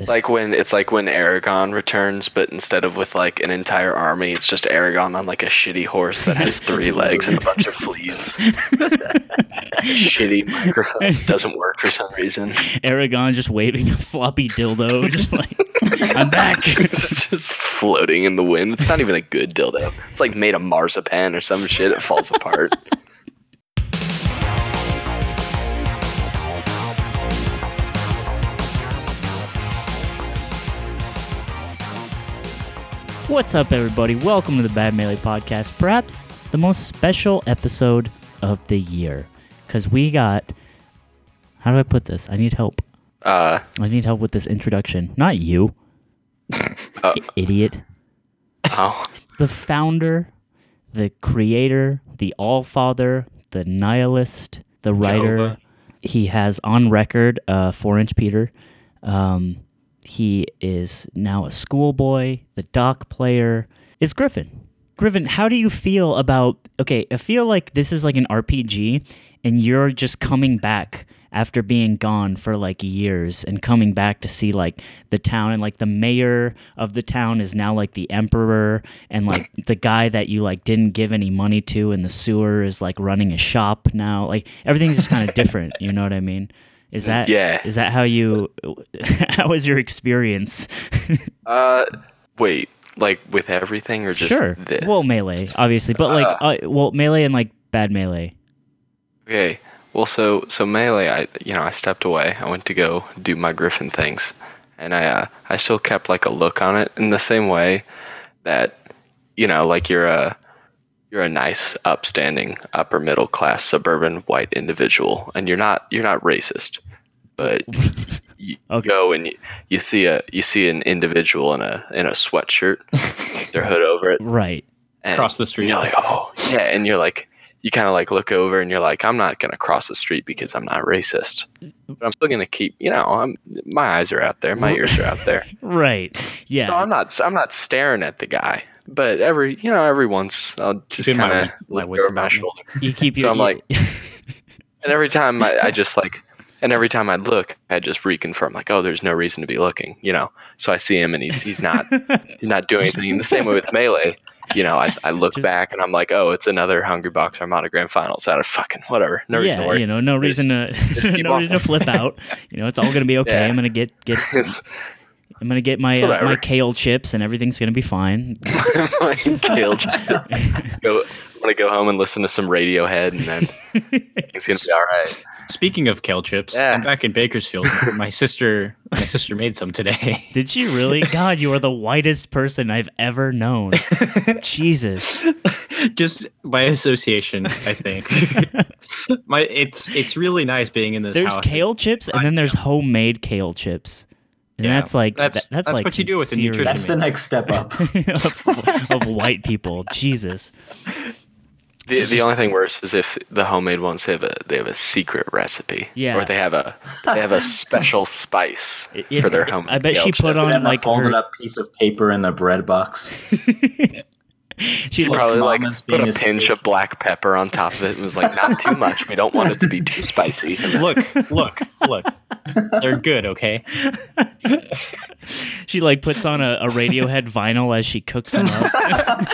This Like when it's like when Aragorn returns, but instead of with like an entire army, it's just Aragorn on like a shitty horse that has three legs and a bunch of fleas. shitty microphone doesn't work for some reason. Aragorn just waving a floppy dildo, just like I'm back. It's just floating in the wind. It's not even a good dildo. It's like made of marzipan or some shit. It falls apart. What's up, everybody? Welcome to the Bad Melee Podcast. Perhaps the most special episode of the year, because we got. How do I put this? I need help. Uh, I need help with this introduction. Not you, oh, idiot. oh, The founder, the creator, the all father, the nihilist, the writer. Jehovah. He has on record uh, four inch Peter. Um, he is now a schoolboy. The doc player is Griffin. Griffin, how do you feel about? Okay, I feel like this is like an RPG, and you're just coming back after being gone for like years and coming back to see like the town and like the mayor of the town is now like the emperor and like the guy that you like didn't give any money to in the sewer is like running a shop now like everything's just kind of different you know what i mean is that Yeah. is that how you how was your experience uh, wait, like with everything or just sure this? well melee obviously but like uh, well melee and like bad melee Okay. Well, so so melee, I you know I stepped away. I went to go do my Griffin things, and I uh, I still kept like a look on it in the same way that you know like you're a you're a nice, upstanding, upper middle class suburban white individual, and you're not you're not racist, but you Okay. go and you, you see a you see an individual in a in a sweatshirt, their hood over it, right and Cross the street. you're like, oh yeah, and you're like, you kind of like look over and you're like, I'm not gonna cross the street because I'm not racist, but I'm still gonna keep, you know, I'm my eyes are out there, my ears are out there. right yeah No, I'm not, I'm not staring at the guy, but every, you know, every once I'll just kind of my look wits my about me. you keep your So I'm you- like- and every time I, I just like. And every time I look, I just reconfirm, like, oh, there's no reason to be looking, you know. So I see him, and he's he's not he's not doing anything. The same way with melee, you know. I, I look Just- back, and I'm like, oh, it's another Hungrybox Armada Grand Finals. Out of fucking whatever, no reason to yeah, worry. you know, no reason to keep no on. reason to flip out. You know, it's all gonna be okay. Yeah. I'm gonna get get I'm gonna get my uh, my kale chips and everything's gonna be fine. like killed. go, I'm gonna go home and listen to some Radiohead, and then it's gonna be all right. Speaking of kale chips, Yeah. I'm back in Bakersfield. my sister, my sister made some today. Did she really? God, you are the whitest person I've ever known. Jesus. Just by association, I think. my it's it's really nice being in this There's house. kale chips and then there's homemade kale chips. And Yeah, that's like that's- that- that's, that's like what you do with the serious- nutrition That's the next step up. of, of white people. Jesus. The, the only thing worse is if the homemade ones have a they have a secret recipe, Yeah. or they have a they have a special spice Yeah, for their homemade. I bet she put chips. on like a folded her, up piece of paper in the bread box. she She like, probably like Mama's put a being pinch of black pepper on top of it and was like, not too much. We don't want it to be too spicy. Look, look, look. They're good, okay? she like puts on a, a Radiohead vinyl as she cooks them up.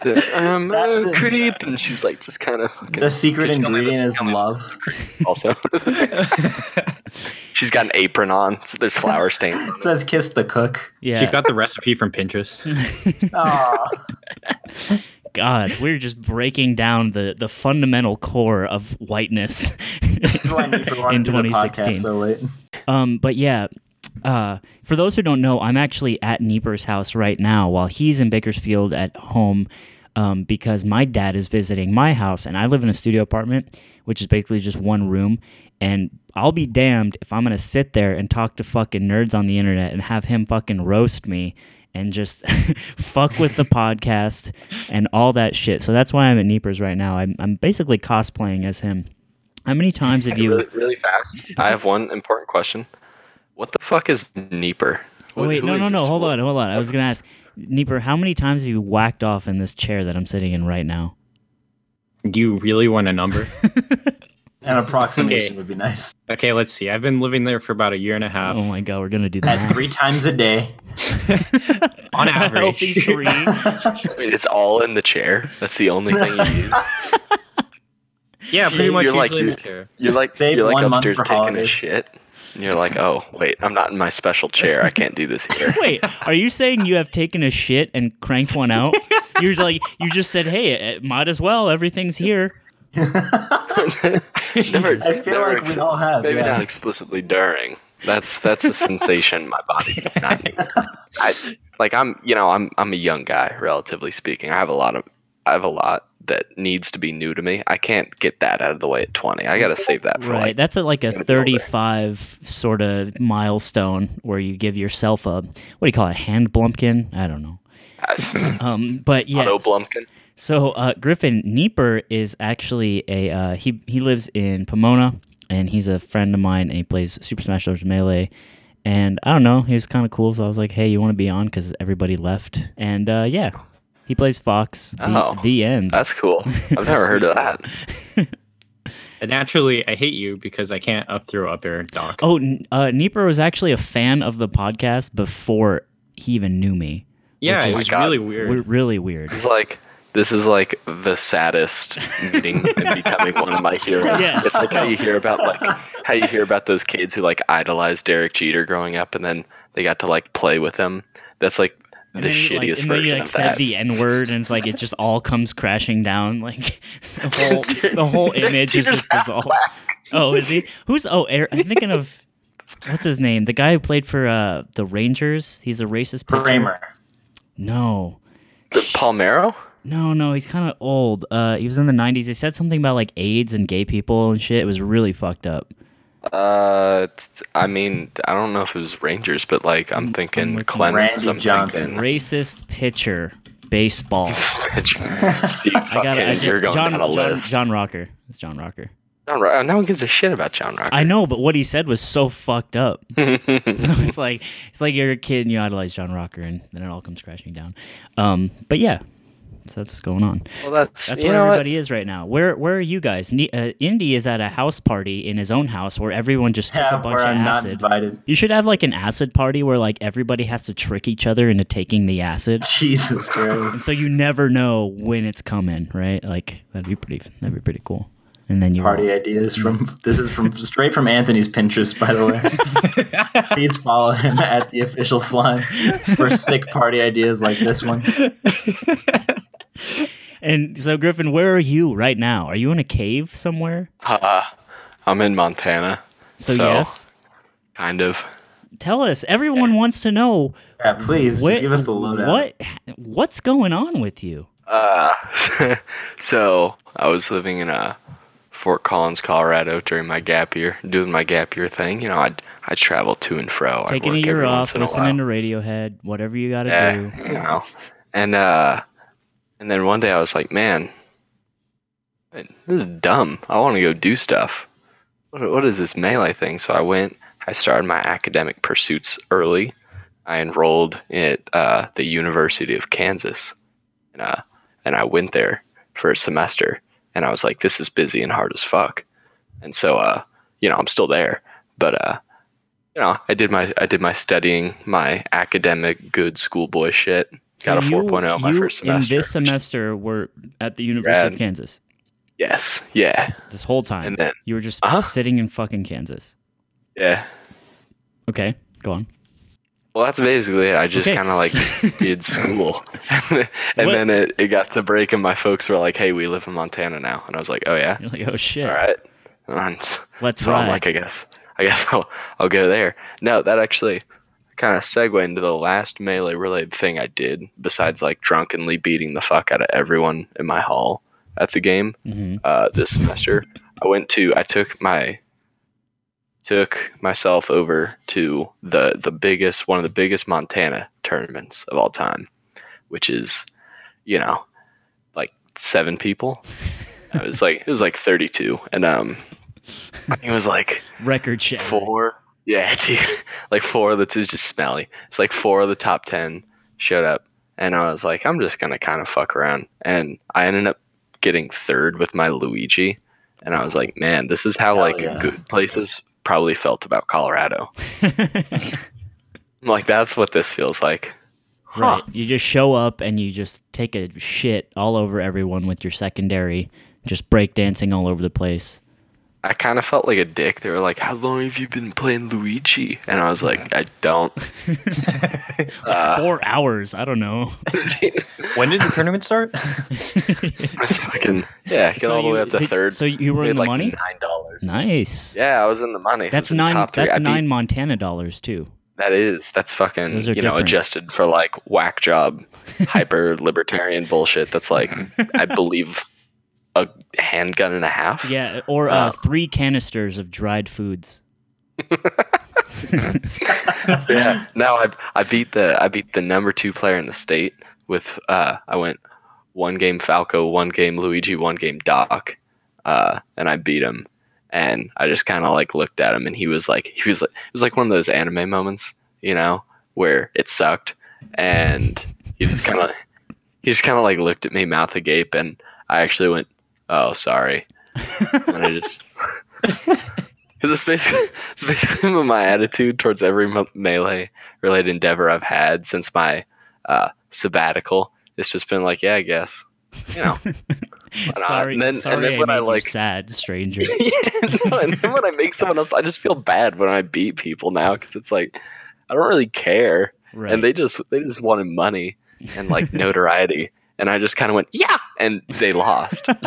um, That's uh, the- creep, and she's like just kind of fucking. The secret Just tell me ingredient is tell me this. love. Also, she's got an apron on. So there's flour stains. It it. says kiss the cook. Yeah. She got the recipe from Pinterest. Aw. God, we're just breaking down the, the fundamental core of whiteness That's why Neighbor wanted in to do the podcast 2016. so. Um, but yeah, uh, for those who don't know, I'm actually at Nieper's house right now while he's in Bakersfield at home um, because my dad is visiting my house and I live in a studio apartment, which is basically just one room. And I'll be damned if I'm going to sit there and talk to fucking nerds on the internet and have him fucking roast me and just fuck with the podcast and all that shit. So that's why I'm at Nieper's right now. I'm, I'm basically cosplaying as him. How many times have you. really, really fast. I have one important question. What the fuck is Neeper? Oh, wait, who no, no, no. Hold What- on, hold on. I was gonna ask, Neeper, how many times have you whacked off in this chair that I'm sitting in right now? Do you really want a number? An approximation Okay. would be nice. Okay, let's see. I've been living there for about a year and a half. Oh my god, we're gonna do that. three times a day. On A average. healthy three. Wait, it's all in the chair. That's the only thing you use. Yeah, See, pretty much you're like usually you- there. You're like Save you're like one month upstairs for taking a shit, and you're like, oh wait, I'm not in my special chair. I can't do this here. Wait, are you saying you have taken a shit and cranked one out? You're like you just said, "Hey, it might as well. Everything's here." never, I feel never like we all have. maybe yeah. not explicitly during. That's that's a sensation my body does not make. I like I'm you know I'm I'm a young guy relatively speaking. I have a lot of I have a lot that needs to be new to me. I can't get that out of the way at 20. I got to save that for Right. like That's a, like a gonna be older. 35 sort of milestone where you give yourself a what do you call it? a Hand blumpkin? I don't know. Um, but yeah. Otto Blumkin. So uh, Griffin Nieper is actually a uh, he he lives in Pomona and he's a friend of mine and he plays Super Smash Bros. Melee. And I don't know, he was kind of cool, so I was like, "Hey, you want to be on?" Because everybody left, and uh, yeah, he plays Fox. The, Oh. the end. That's cool. I've never heard of that. And naturally, I hate you because I can't up throw up air doc. Oh, N- uh, Nieper was actually a fan of the podcast before he even knew me. yeah, which it is- was Oh really We're weird. really weird. This is like this is like the saddest meeting and becoming one of my heroes. Yeah. It's like how you hear about like how you hear about those kids who like idolized Derek Jeter growing up and then they got to like play with him. That's like And the then you, like, shittiest and then you version like of said that. the N word, and it's like it just all comes crashing down. Like the whole the whole image is just dissolved. Oh, is he? Who's oh? Eric, I'm thinking of what's his name? The guy who played for uh, the Rangers. He's a racist. pitcher. Kramer. No, The Palmeiro? no, no. He's kind of old. Uh, he was in the '90s. He said something about like AIDS and gay people and shit. It was really fucked up. Uh, t- I mean, I don't know if it was Rangers, but like I'm thinking with you. Clemens. Randy I'm Johnson. thinking Racist pitcher, baseball. Steve, I got fucking, it. I just you're going John, down a John, list. John Rocker. It's John Rocker. John Ro- no one gives a shit about John Rocker. I know, but what he said was so fucked up. so it's like it's like you're a kid and you idolize John Rocker, and then it all comes crashing down. Um, but yeah, so that's what's going on. well, that's, That's where what? everybody is right now. Where where are you guys? Ne- uh, Indy is at a house party in his own house where everyone just took a bunch where of I'm not acid. invited. You should have like an acid party where like everybody has to trick each other into taking the acid. Jesus And Christ. so you never know when it's coming, right? Like that'd be pretty that'd be pretty cool. And then you Party ideas from this is from straight from Anthony's Pinterest, by the way. Please follow him at the official slime for sick party ideas like this one. And so Griffin, where are you right now? Are you in a cave somewhere? Uh, I'm in Montana, So, So- yes. kind of. Tell us. Everyone wants to know Yeah, please what, give us the lowdown. what what's going on with you. Uh, so I was living in uh, Fort Collins, Colorado during my gap year, doing my gap year thing. You know, I'd I'd travel to and fro. Taking a year off, listening to Radiohead, whatever you got to yeah, do. you know, and uh, and then one day I was like, man, this is dumb. I want to go do stuff. What, what is this melee thing? So I went. I started my academic pursuits early. I enrolled at uh, the University of Kansas, and uh, and I went there for a semester. And I was like, this is busy and hard as fuck. And so, uh, you know, I'm still there, but uh, you know, I did my I did my studying, my academic good schoolboy shit. Got a So you- 4.0 my first semester. In this semester, were at the University of Kansas Yes, yeah, this whole time. and then you were just Uh-huh. sitting in fucking Kansas. yeah. Okay, go on. Well, that's basically it. I just Okay. kind of like did school, and What- then it, it got to break, and my folks were like, "Hey, we live in Montana now," and I was like, "Oh yeah, You're like, oh shit, all right." And let's so ride. I'm like, I guess, I guess I'll, I'll go there. No, that actually kind of segue into the last melee related thing I did, besides like drunkenly beating the fuck out of everyone in my hall at the game hmm uh, this semester. I went to, I took my, took myself over to the the biggest, one of the biggest Montana tournaments of all time, which is, you know, like seven people. It was like it was like thirty two, and um, it was like Record shatter. four. Yeah, dude. Like four of the two just smelly. It's like four of the top ten showed up, and I was like, I'm just gonna kind of fuck around, and I ended up getting third with my Luigi, and I was like, man, this is how Hell like yeah. good places probably felt about Colorado. I'm like, that's what this feels like. Right. You just show up and you just take a shit all over everyone with your secondary, just breakdancing all over the place. I kind of felt like a dick. They were like, "How long have you been playing Luigi?" And I was like, "I don't." Uh, Four hours. I don't know. When did the tournament start? I was fucking yeah, get So all the you- way up to did- third. So you were in the like money. Nine dollars. Nice. Yeah, I was in the money. That's was in the nine. top three. That's I beat- nine Montana dollars too. That is. That's fucking. Those are you know, different. adjusted for like whack job, hyper libertarian bullshit. That's like, I believe, a handgun and a half. Yeah, or uh, three canisters of dried foods. yeah. Now I I beat the I beat the number two player in the state with uh I went one game Falco, one game Luigi, one game Doc, uh, and I beat him. And I just kind of like looked at him, and he was like, he was like, it was like one of those anime moments, you know, where it sucked, and he just kind of, he just kind of like looked at me, mouth agape, and I actually went, oh, sorry, and I just. Because it's basically, it's basically my attitude towards every melee related endeavor I've had since my uh, sabbatical. It's just been like, yeah, I guess. You know. sorry, And then- and sorry, then I when made I, like- sad, stranger. yeah, no, and then when I make someone else, I just feel bad when I beat people now because it's like I don't really care, Right. and they just they just wanted money and like notoriety, and I just kind of went yeah, and they lost.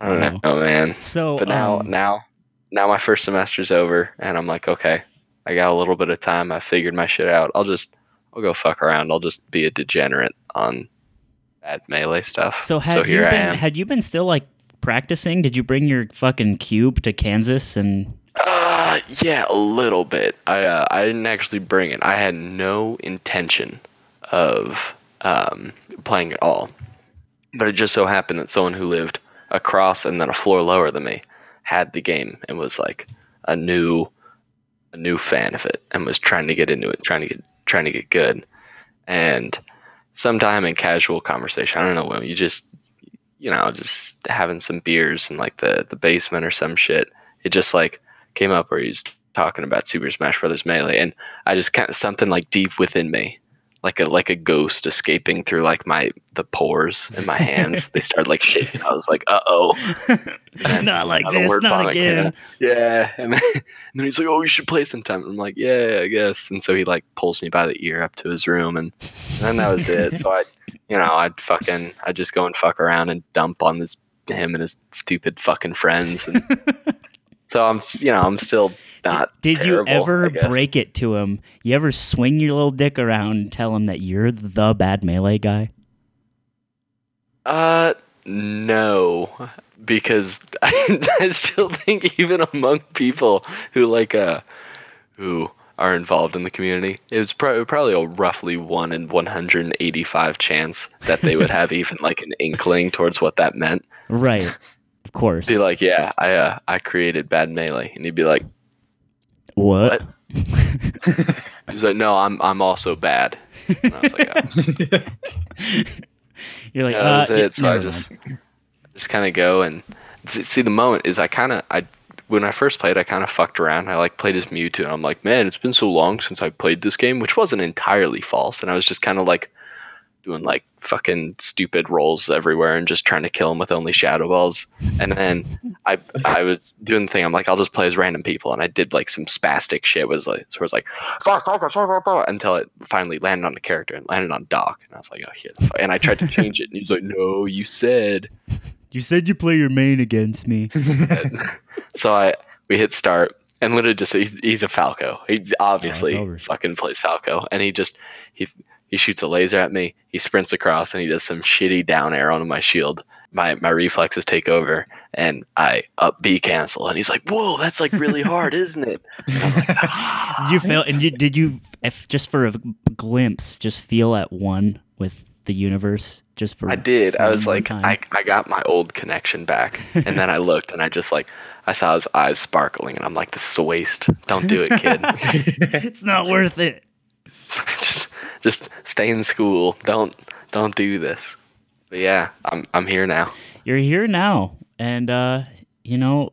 I don't Wow. know, man. so, But now, um, now, now my first semester's over, and I'm like, okay, I got a little bit of time. I figured my shit out. I'll just, I'll go fuck around. I'll just be a degenerate on bad melee stuff. so had you here I been am. had you been still like practicing? Did you bring your fucking cube to Kansas and Uh, yeah, a little bit. I uh, I didn't actually bring it. I had no intention of um, playing at all. But it just so happened that someone who lived across and then a floor lower than me had the game and was like a new a new fan of it and was trying to get into it, trying to get trying to get good. And sometime in casual conversation, I don't know when you just you know, just having some beers in like the the basement or some shit. It just like came up where he was talking about Super Smash Brothers Melee, and I just kind of something like deep within me, like a like a ghost escaping through like my the pores in my hands. they started like shaking. I was like, uh oh, not like this, not again. out. yeah. And then, and then he's like, oh, you should play sometime. And I'm like, yeah, I guess. And so he like pulls me by the ear up to his room, and, and then that was it. So I, you know, I'd fucking I'd just go and fuck around and dump on this him and his stupid fucking friends. And so I'm, you know, I'm still not. Did terrible, you ever break it to him? You ever swing your little dick around and tell him that you're the bad melee guy? Uh, no, because I, I still think even among people who like uh who are involved in the community, it was pro- probably a roughly one in one hundred and eighty-five chance that they would have even like an inkling towards what that meant. Right. Of course. Be like, yeah, I uh, I created bad melee, and he'd be like, what? he's like, no, I'm I'm also bad. And I was like, oh. You're like, yeah, uh, that was yeah, it. So I just mind. just kind of go and see the moment is I kind of I when I first played I kind of fucked around. I like played as Mewtwo and I'm like, man, it's been so long since I played this game, which wasn't entirely false. And I was just kind of like doing like fucking stupid rolls everywhere and just trying to kill him with only shadow balls. And then I I was doing the thing. I'm like, I'll just play as random people, and I did like some spastic shit. Was like so it was like until it finally landed on the character and landed on Doc, and I was like, oh shit. And I tried to change it, and he was like, no, you said. You said you play your main against me. so I we hit start and literally just he's, he's a Falco. He's oh, obviously over. fucking plays Falco, and he just he he shoots a laser at me. He sprints across and he does some shitty down air onto my shield. My my reflexes take over and I up B cancel, and he's like, "Whoa, that's like really hard, isn't it?" And I was like, "Ah." You feel and you, did you if just for a glimpse just feel at one with the universe just for I did. I was like, time? I, I got my old connection back. And then I looked and I just like, I saw his eyes sparkling and I'm like, this is a waste. Don't do it, kid. it's not worth it. just, just stay in school. Don't, don't do this. But yeah, I'm, I'm here now. You're here now. and uh, you know,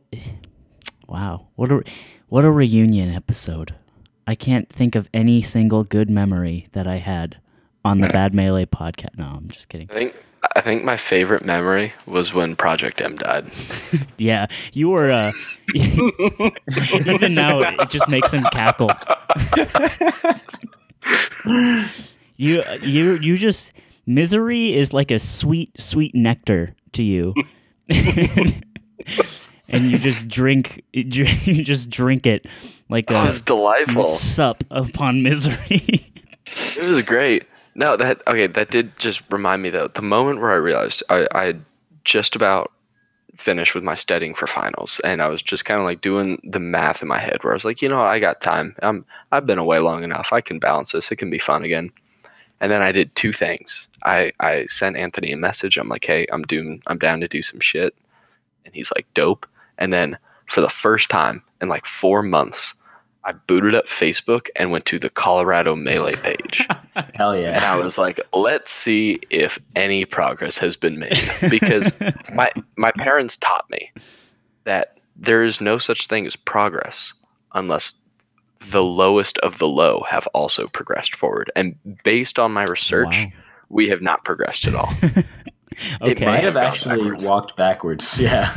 wow, what a what a reunion episode. I can't think of any single good memory that I had on the Bad Melee podcast. No, I'm just kidding. I think I think my favorite memory was when Project M died. Yeah, you were. Uh, even now, it just makes him cackle. you, you, you just misery is like a sweet, sweet nectar to you, and you just drink. You just drink it like Oh, a it was delightful. sup upon misery. It was great. No, that okay. That did just remind me though. The moment where I realized I, I had just about finished with my studying for finals, and I was just kind of like doing the math in my head, where I was like, you know, what, I got time. I'm I've been away long enough. I can balance this. It can be fun again. And then I did two things. I I sent Anthony a message. I'm like, hey, I'm doing. I'm down to do some shit, and he's like, dope. And then for the first time in like four months. I booted up Facebook and went to the Colorado Melee page. Hell yeah. And. I was like, let's see if any progress has been made. Because my my parents taught me that there is no such thing as progress unless the lowest of the low have also progressed forward. And based on my research, Wow. we have not progressed at all. It Might have have actually backwards. walked backwards. Yeah.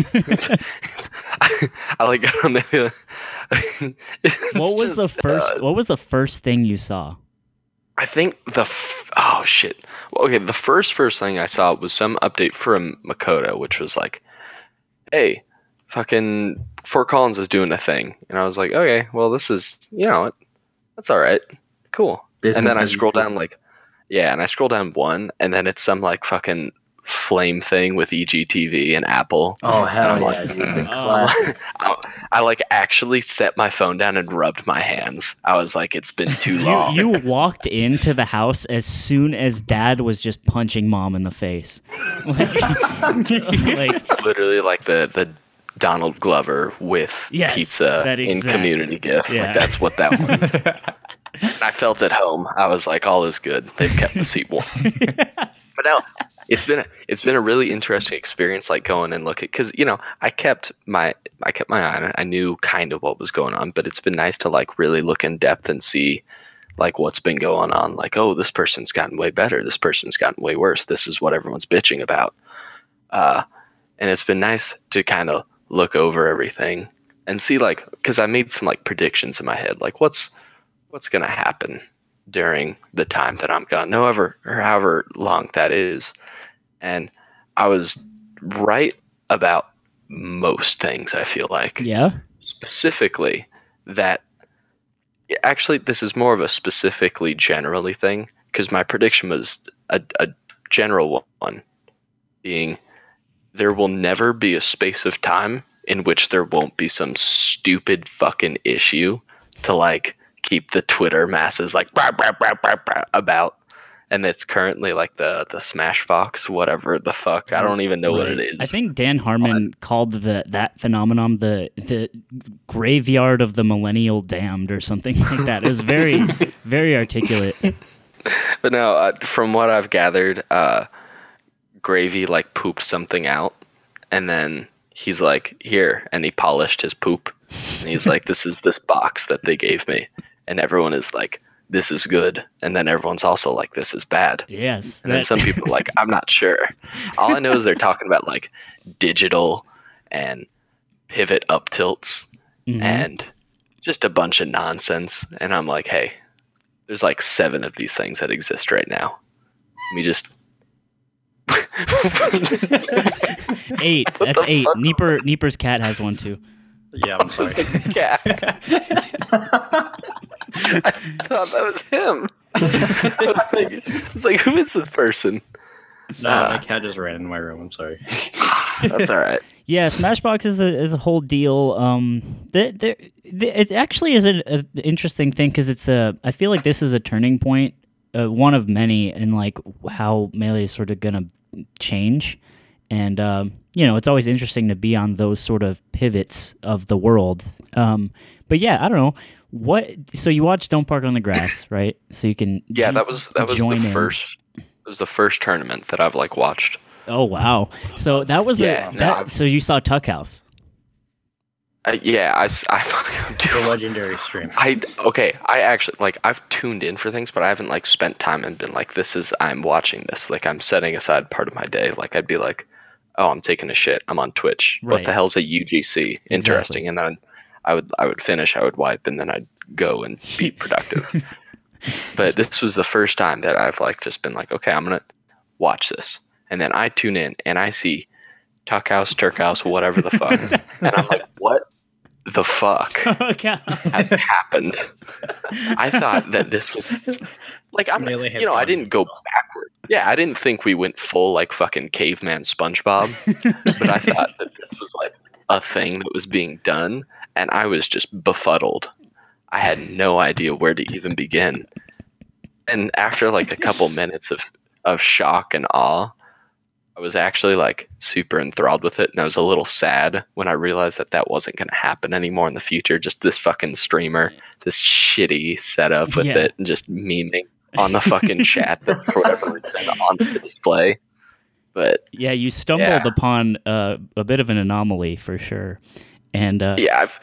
I like on the What was the uh, first? what was the first thing you saw? I think the f- oh shit. Well, okay, the first first thing I saw was some update from Makoto, which was like, "Hey, fucking Fort Collins is doing a thing," and I was like, "Okay, well, this is you know, that's all right, cool." Business and then I scroll down like, yeah, and I scroll down one, and then it's some like fucking flame thing with EGTV and Apple. Oh hell yeah, like- dude. Oh. I, I like actually set my phone down and rubbed my hands. I was like, "It's been too long." you walked into the house as soon as dad was just punching mom in the face. Like, like, literally like the the Donald Glover with Yes, pizza in Community Gift. yeah. Like that's what that was. And I felt at home. I was like, all is good. They've kept the seat warm. but no, it's been a, it's been a really interesting experience. Like going and looking because you know I kept my I kept my eye on it. I knew kind of what was going on, but it's been nice to like really look in depth and see like what's been going on. Like oh, this person's gotten way better. This person's gotten way worse. This is what everyone's bitching about. Uh, and it's been nice to kind of look over everything and see like because I made some like predictions in my head, like what's what's gonna happen during the time that I'm gone, however or however long that is. And I was right about most things. I feel like yeah. specifically that actually this is more of a specifically generally thing because my prediction was a, a general one being there will never be a space of time in which there won't be some stupid fucking issue to like keep the twitter masses like brah, brah, brah, about and it's currently like the the smashbox whatever the fuck i don't even know what it is. I think Dan Harmon called the that phenomenon the the graveyard of the millennial damned or something like that. It was very very articulate. But no, uh, from what I've gathered, uh, Gravy like pooped something out, and then he's like, "Here," and he polished his poop, and he's like, "This is this box that they gave me," and everyone is like, "This is good," and then everyone's also like, "This is bad," Yes. and then some people are like, "I'm not sure." All I know is they're talking about like digital and pivot up tilts Mhm. and just a bunch of nonsense. And I'm like, hey, there's like seven of these things that exist right now. let me just. eight. That's eight. Neeper Neeper's cat has one too. Yeah, I'm sorry. cat. I thought that was him. I was like, I was like, who is this person? No, Ah. my cat just ran in my room. I'm sorry. That's all right. Yeah, Smashbox is a is a whole deal. Um, there, there, it actually is an a interesting thing because it's a. I feel like this is a turning point, uh, one of many in like how melee is sort of gonna change, and um, you know, it's always interesting to be on those sort of pivots of the world. Um, but yeah, I don't know what. So you watch Don't Park on the Grass, right? So you can Yeah, that was that was the in. first. It was the first tournament that I've like watched. Oh wow! So that was Yeah, a no, that, so you saw Tuck House. Uh, yeah, I, s- I fucking The do. legendary stream. I okay. I actually like I've tuned in for things, but I haven't like spent time and been like, this is I'm watching this. Like I'm setting aside part of my day. Like I'd be like, oh, I'm taking a shit. I'm on Twitch. What the hell's a UGC? Interesting. And then I would I would finish. I would wipe, and then I'd go and be productive. but this was the first time that I've like just been like, okay, I'm gonna watch this, and then I tune in and I see Tuck House, Turk House, whatever the fuck, and I'm like, what the fuck? Oh, has happened. I thought that this was like I'm has you know I didn't go backward. Yeah, I didn't think we went full like fucking caveman SpongeBob, but I thought that this was like a thing that was being done, and I was just befuddled. I had no idea where to even begin. And after like a couple minutes of of shock and awe, I was actually like super enthralled with it, and I was a little sad when I realized that that wasn't going to happen anymore in the future. Just this fucking streamer, this shitty setup with Yeah. it, and just memeing on the fucking chat that's for whatever reason on the display. But Yeah, you stumbled Yeah. upon uh, a bit of an anomaly for sure, and uh, yeah, I've,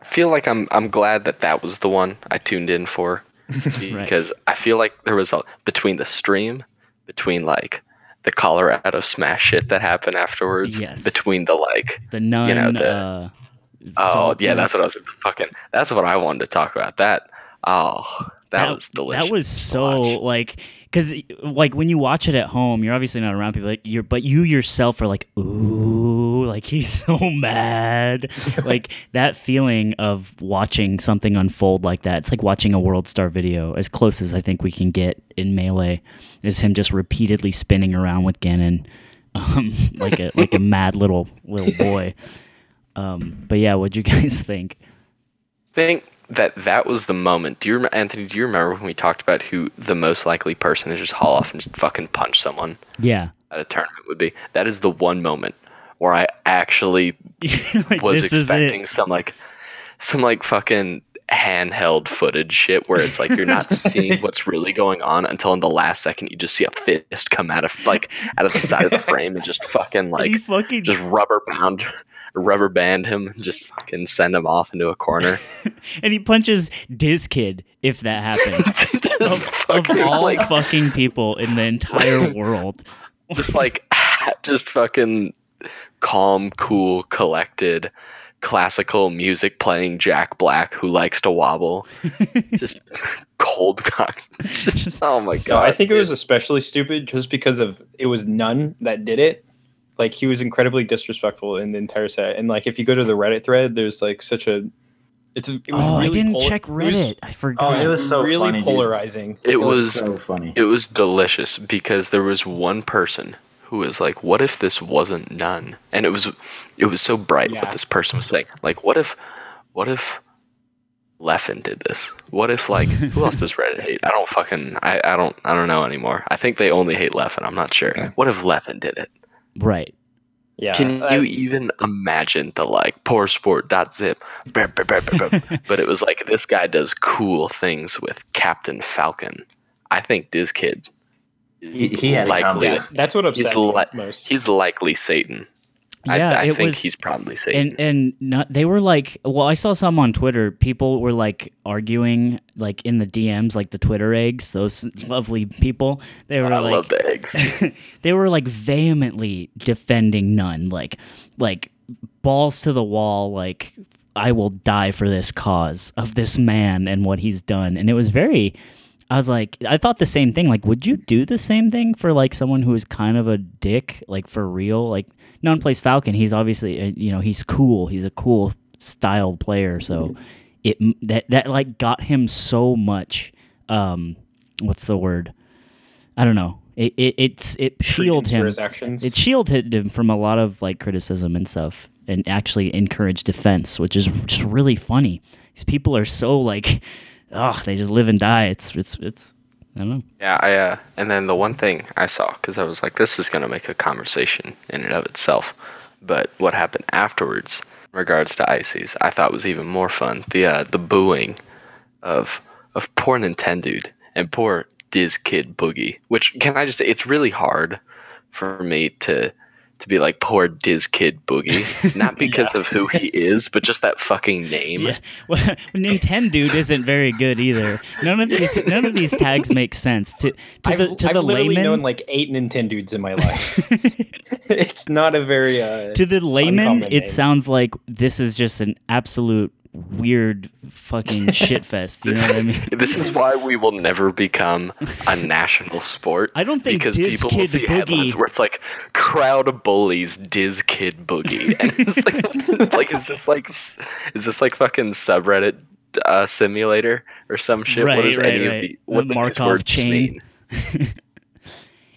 I feel like I'm I'm glad that that was the one I tuned in for because I feel like there was a between the stream, between like the Colorado smash shit that happened afterwards, Yes. between the like the nun. know, the- uh, Oh yeah, that's what I was fucking. That's what I wanted to talk about. That oh, that, was delicious. That was so like because like when you watch it at home, you're obviously not around people. Like you're, but you yourself are like, ooh, like he's so mad. like that feeling of watching something unfold like that. It's like watching a World Star video, as close as I think we can get in melee. Is him just repeatedly spinning around with Ganon, um, like a like a mad little little boy. Um, but yeah, what'd you guys think? think that that was the moment. Do you remember, Anthony? Do you remember when we talked about who the most likely person to just haul off and just fucking punch someone Yeah. at a tournament would be? That is the one moment where I actually like, was this is it. expecting some like some like fucking handheld footage shit where it's like you're not seeing what's really going on until in the last second you just see a fist come out of like out of the side of the frame and just fucking like fucking just rubber bound rubber band him and just fucking send him off into a corner. and he punches Diz Kid if that happened. Just of, of all like, fucking people in the entire world. just like just fucking calm, cool, collected, classical music playing Jack Black who likes to wobble. just cold cock. Oh my god. No, I think it was especially stupid just because of it was none that did it. Like he was incredibly disrespectful in the entire set, and like if you go to the Reddit thread, there's like such a. It's a, it was Oh, I didn't pol- check it was- Reddit. I forgot. Oh, it was so really funny, dude. polarizing. it was so funny. it was delicious because there was one person who was like, "What if this wasn't done?" And it was it was so bright Yeah. what this person was saying. Like, what if what if Leffen did this? What if like who else does Reddit hate? I don't fucking I, I don't I don't know anymore. I think they only hate Leffen. I'm not sure. What if Leffen did it? Right. Yeah, Can I- you even imagine the like poor sport dot zip? But it was like this guy does cool things with Captain Falcon. I think this kid He- he had a likely yeah, that's what upset me li- most. he's likely Satan. Yeah, I, I think was, he's probably safe. and and not, they were like, well, I saw some on Twitter. People were like arguing, like in the DMs, like the Twitter eggs, those lovely people. They were I like, love the eggs. they were like vehemently defending none, like like balls to the wall, like I will die for this cause of this man and what he's done. And it was very I was like I thought the same thing. Like, would you do the same thing for like someone who is kind of a dick, like for real? Like None plays Falcon. He's obviously uh, you know, he's cool. He's a cool styled player, so it that that like got him so much um what's the word? I don't know. It, it it's it shielded him. It shielded him from a lot of like criticism and stuff, and actually encouraged defense, which is just really funny. These people are so like, oh, they just live and die. It's it's it's. I don't know. Yeah, I uh, and then the one thing I saw because I was like, this is gonna make a conversation in and of itself. But what happened afterwards, in regards to Ices, I thought was even more fun. The uh, the booing of of poor Nintendude and poor Diz Kid Boogie. Which can I just say, it's really hard for me to to be like poor Diz Kid Boogie, not because of who he is, but just that fucking name. Yeah. Well, Nintendude isn't very good either. None of these none of these tags make sense to to I've, the to I've the literally layman. known like eight Nintendo dudes in my life. it's not a very uh, to the layman, it name. sounds like this is just an absolute weird fucking shit fest. You know what I mean? This is why we will never become a national sport. I don't think because Diz people will Kid see headlines where it's like crowd of bullies Diz Kid Boogie, and it's like, like is this like is this like fucking subreddit uh, simulator or some shit? what Right, does right, any right. of the The what these Markov chain.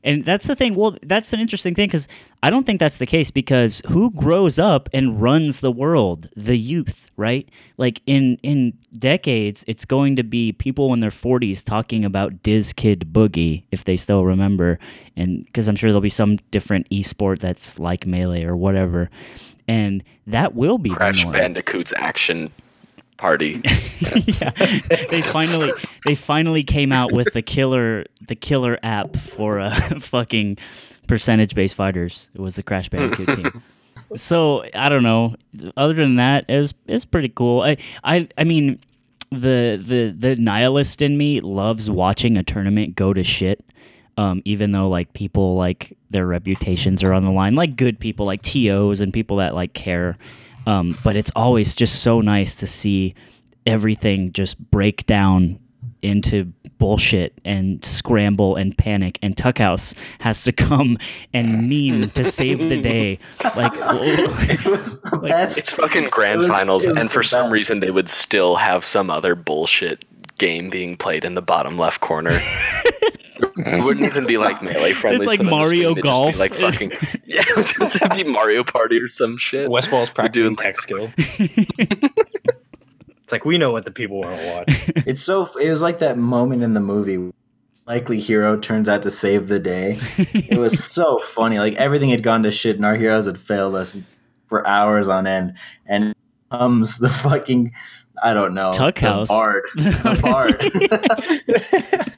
And that's the thing. Well, that's an interesting thing because I don't think that's the case because who grows up and runs the world? The youth, right? Like in in decades, it's going to be people in their 40s talking about Diz Kid Boogie if they still remember, and because I'm sure there'll be some different esport that's like melee or whatever, and that will be the Crash. Bandicoot's action party. yeah, they finally they finally came out with the killer the killer app for uh, fucking percentage based fighters. It was the Crash Bandicoot team. So I don't know. Other than that, it was it's pretty cool. I I I mean, the the the nihilist in me loves watching a tournament go to shit. Um, even though like people like their reputations are on the line, like good people like tos and people that like care. Um, but it's always just so nice to see everything just break down into bullshit and scramble and panic and Tuckhouse has to come and meme to save the day. Like It was the best. It's fucking grand It was- finals, and for some best. reason they would still have some other bullshit game being played in the bottom left corner. It wouldn't even be like melee friendly. It's like for them to Mario it'd just be Golf. like fucking yeah, it was supposed to be Mario Party or some shit. Westballz practicing doing, like- tech skill. it's like we know what the people want to watch. It's so. It was like that moment in the movie. Likely hero turns out to save the day. It was so funny. Like everything had gone to shit, and our heroes had failed us for hours on end. And comes the fucking, I don't know, Tuckhouse. the bard, the bard,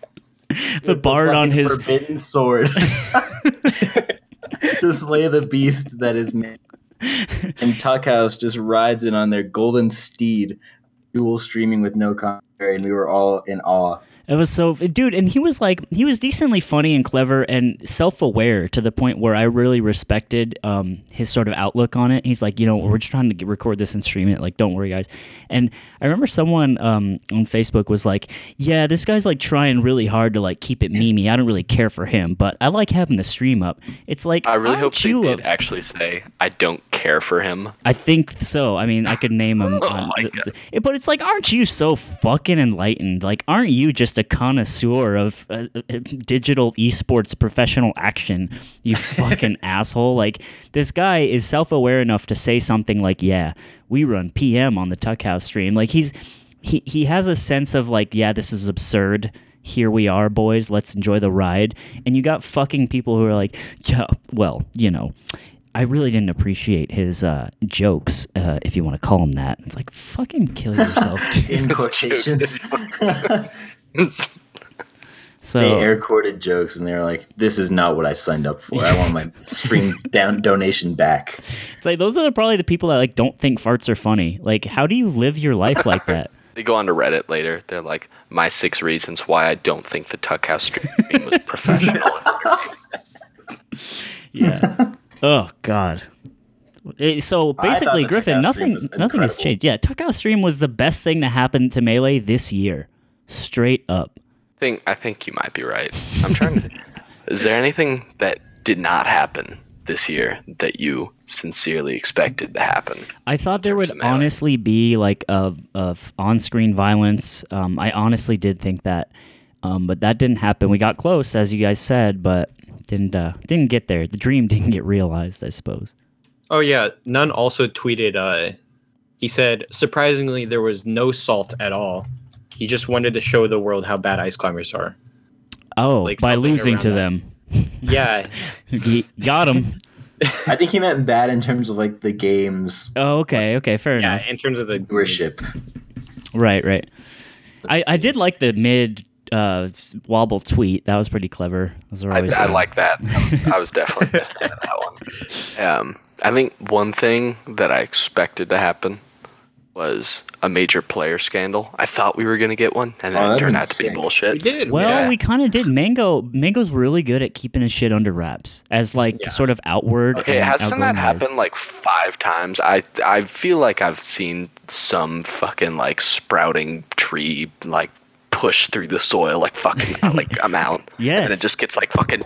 the bard on his forbidden sword to slay the beast that is man. And Tuckhouse just rides in on their golden steed, dual streaming with no commentary, and we were all in awe. It was so, dude, and he was like, he was decently funny and clever and self-aware to the point where I really respected um, his sort of outlook on it. He's like, you know, we're just trying to get, record this and stream it. Like, don't worry, guys. And I remember someone um, on Facebook was like, yeah, this guy's like trying really hard to like keep it memey. I don't really care for him, but I like having the stream up. It's like, I really hope you did actually say I don't care for him. I think so. I mean, I could name him. Oh on my the- God. the- but it's like, aren't you so fucking enlightened? Like, aren't you just a connoisseur of uh, uh, digital esports professional action? You fucking asshole! Like, this guy is self-aware enough to say something like, "Yeah, we run PM on the Tuckhouse stream." Like, he's he he has a sense of like, "Yeah, this is absurd." Here we are, boys. Let's enjoy the ride. And you got fucking people who are like, yeah, well, you know, I really didn't appreciate his uh, jokes, uh, if you want to call them that. It's like fucking kill yourself. In quotations. so they air quoted jokes and they were like, "This is not what I signed up for. I want my stream down donation back." it's like those are probably the people that like don't think farts are funny. Like, how do you live your life like that? They go on to Reddit later. They're like, my six reasons why I don't think the Tuckhouse stream was professional. Yeah. Oh God. Eh, so basically, Griffin, nothing, nothing has changed. Yeah, Tuckhouse Stream was the best thing to happen to Melee this year, straight up. I think I think you might be right. I'm trying to. Is there anything that did not happen this year that you sincerely expected to happen? I thought there would honestly be like a of on-screen violence. Um, I honestly did think that, um, but that didn't happen. We got close, as you guys said, but didn't uh, didn't get there. The dream didn't get realized, I suppose. Oh yeah, Nunn also tweeted. Uh, he said, surprisingly, there was no salt at all. He just wanted to show the world how bad ice climbers are. Oh, Like by losing to that. them, Yeah, He got him. I think he meant bad in terms of like the game's Oh, okay, okay, fair enough. yeah. In terms of the viewership. Right, right. I, I did like the mid uh, wobble tweet. That was pretty clever. Those are I, always I like that. I was, I was definitely a fan of that one. Um, I think one thing that I expected to happen was a major player scandal. I thought we were going to get one, and Oh, then it turned been out to be sick. bullshit. We did. Well, Yeah. we kind of did. Mango, Mango's really good at keeping his shit under wraps, as like Yeah. sort of outward. Okay, hasn't that outgoing happened like five times? I I feel like I've seen some fucking like sprouting tree like push through the soil like fucking like amount. Yes. and it just gets like fucking.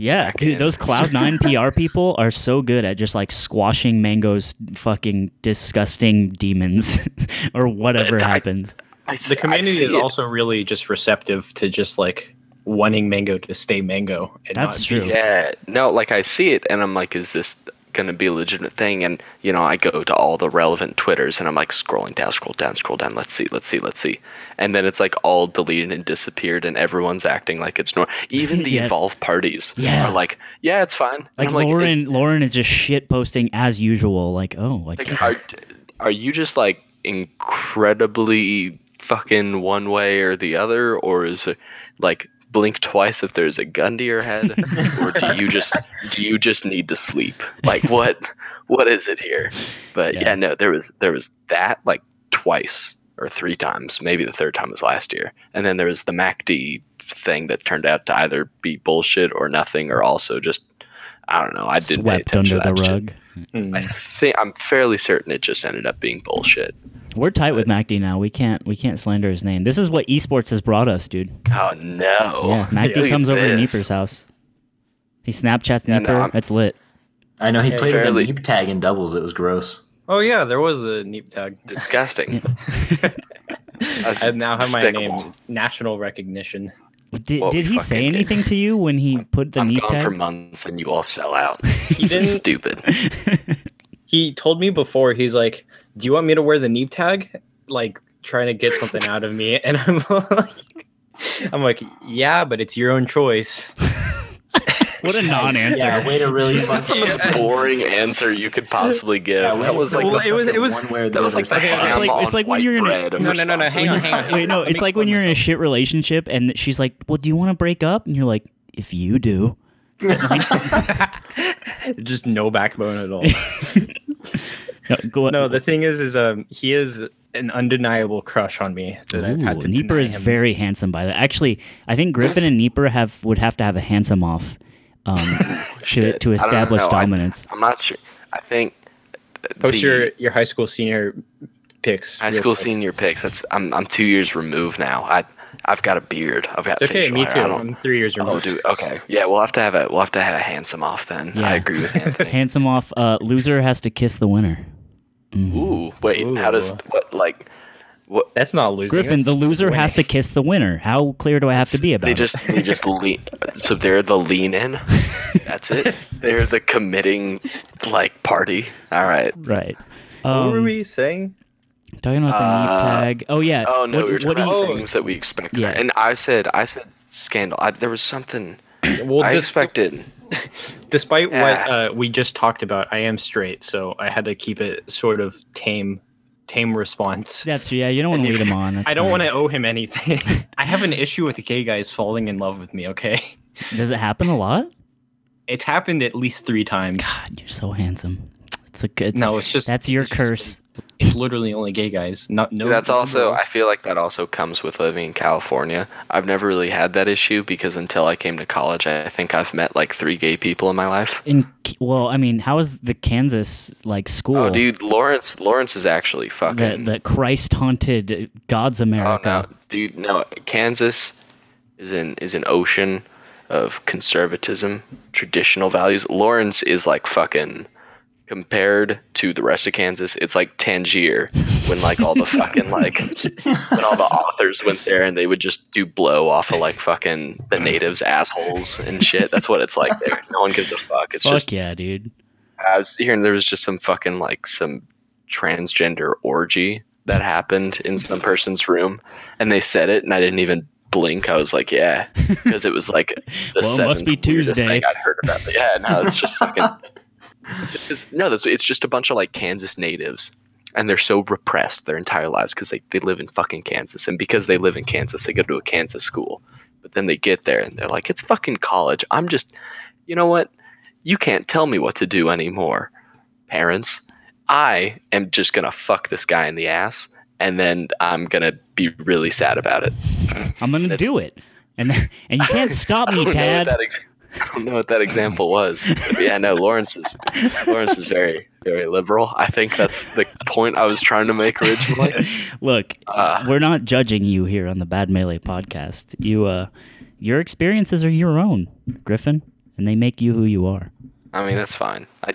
Yeah, dude, those Cloud Nine PR people are so good at just like squashing Mango's fucking disgusting demons or whatever I- happens. I s- The I community is it. also really just receptive to just like wanting Mango to stay Mango. And That's not true. Be, Yeah, no, like I see it, and I'm like, is this going to be a legitimate thing? And you know, I go to all the relevant twitters, and I'm like scrolling down, scroll down, scroll down. Let's see, let's see, let's see. And then it's like all deleted and disappeared, and everyone's acting like it's normal. Even the Yes. involved parties Yeah. are like, yeah, it's fine. Like, Lauren, is- Lauren is just shit posting as usual. Like, oh, like, like, are are you just like incredibly fucking one way or the other, or is it like blink twice if there's a gun to your head, or do you just do you just need to sleep? Like what what is it here? But Yeah. yeah, no, there was there was that like twice or three times, maybe the third time was last year, and then there was the MacD thing that turned out to either be bullshit or nothing, or also just I don't know. I didn't pay swept attention under to the that shit. rug. Hmm. I think I'm fairly certain it just ended up being bullshit. We're tight with MacD now. We can't we can't slander his name. This is what esports has brought us, dude. Oh no! yeah, MacD Look comes over to this. Nieper's house. He Snapchats Yeah, Nieper. no, I'm- That's lit. I know he Yeah, played fairly- a Neep tag in doubles. It was gross. Oh yeah, there was the Neep tag. Disgusting. I now have my name national recognition. Did, did he say fucking did. anything to you when he put the I'm Neep gone tag? for months, and you all sell out. He This is didn't. stupid. He told me before. He's like, "Do you want me to wear the Neep tag?" Like trying to get something out of me, and I'm like, "I'm like, yeah, but it's your own choice." What a non-answer. Yeah, way to really That's the most boring answer you could possibly give. Yeah, that was like well, the, it was- it was- one way that was other like the. It's like- it's like when you're in a- No, no, no, no, hang on, hang on. Wait, no, it's like when you're in a shit relationship and she's like, "Well, do you want to break up?" And you're like, "If you do." just no backbone at all. No, go no, the thing is, is um, he is an undeniable crush on me that I've had to. Nieper deny is him. very handsome by the Actually, I think Griffin and Nieper have would have to have a handsome off um, to to establish. I- dominance. I'm not sure. I think Post the your your high school senior picks. high school quick. senior picks. That's I'm I'm two years removed now. I I've got a beard. I've got It's okay. Me hair. too. I don't- I'm three years Oh, removed. dude. Okay. Yeah, we'll have to have a we'll have to have a handsome off then. Yeah. I agree with Anthony. Handsome off. Uh, loser has to kiss the winner. Ooh, wait. How does what like what? That's not losing. Griffin, that's the loser winning. has to kiss the winner. How clear do I have to be about They it? just they just lean. So they're the lean in. That's it. They're the committing like party. All right. right. What were Um, we saying? talking about the Uh, Neep tag. Oh yeah. Oh no, What- we were talking about you- things that we expected. Yeah. And I said I said scandal. I, there was something Well, I dis- expected. despite Yeah. what uh, we just talked about, I am straight, so I had to keep it sort of tame, tame response. That's yeah. You don't want to lead him on. That's I don't want to owe him anything. I have an issue with gay guys falling in love with me. Okay, Does it happen a lot? it's happened at least three times. God, you're so handsome. It's a good. No, it's just that's your it's just- curse. It's literally only gay guys. Not no. That's also girls. I feel like that also comes with living in California. I've never really had that issue because until I came to college, I think I've met like three gay people in my life. In well, I mean, how is the Kansas like school? Oh, dude, Lawrence, Lawrence is actually the fucking. the Christ haunted God's oh America. no, dude, no. Kansas is an is an ocean of conservatism, traditional values. Lawrence is like fucking compared to the rest of Kansas. It's like Tangier when like all the fucking like when all the authors went there and they would just do blow off of like fucking the natives assholes and shit. That's what it's like there. No one gives a fuck. It's just Fuck just yeah, dude. I was hearing there was just some fucking like some transgender orgy that happened in some person's room, and they said it, and I didn't even blink. I was like, yeah, because it was like the Well, must be Tuesday. thing I'd heard about. But yeah, no, it's just fucking. No, that's, it's just a bunch of like Kansas natives, and they're so repressed their entire lives because they, they live in fucking Kansas. And because they live in Kansas, they go to a Kansas school. But then they get there and they're like, it's fucking college. I'm just, you know what? You can't tell me what to do anymore, parents. I am just going to fuck this guy in the ass. And then I'm going to be really sad about it. I'm gonna do it, and and you can't stop me, don't know what Dad. I don't know what that example was. Yeah, no, Lawrence is Lawrence is very, very liberal. I think that's the point I was trying to make originally. Look, Uh, we're not judging you here on the Bad Melee podcast. You, uh, your experiences are your own, Griffin, and they make you who you are. I mean, that's fine. I,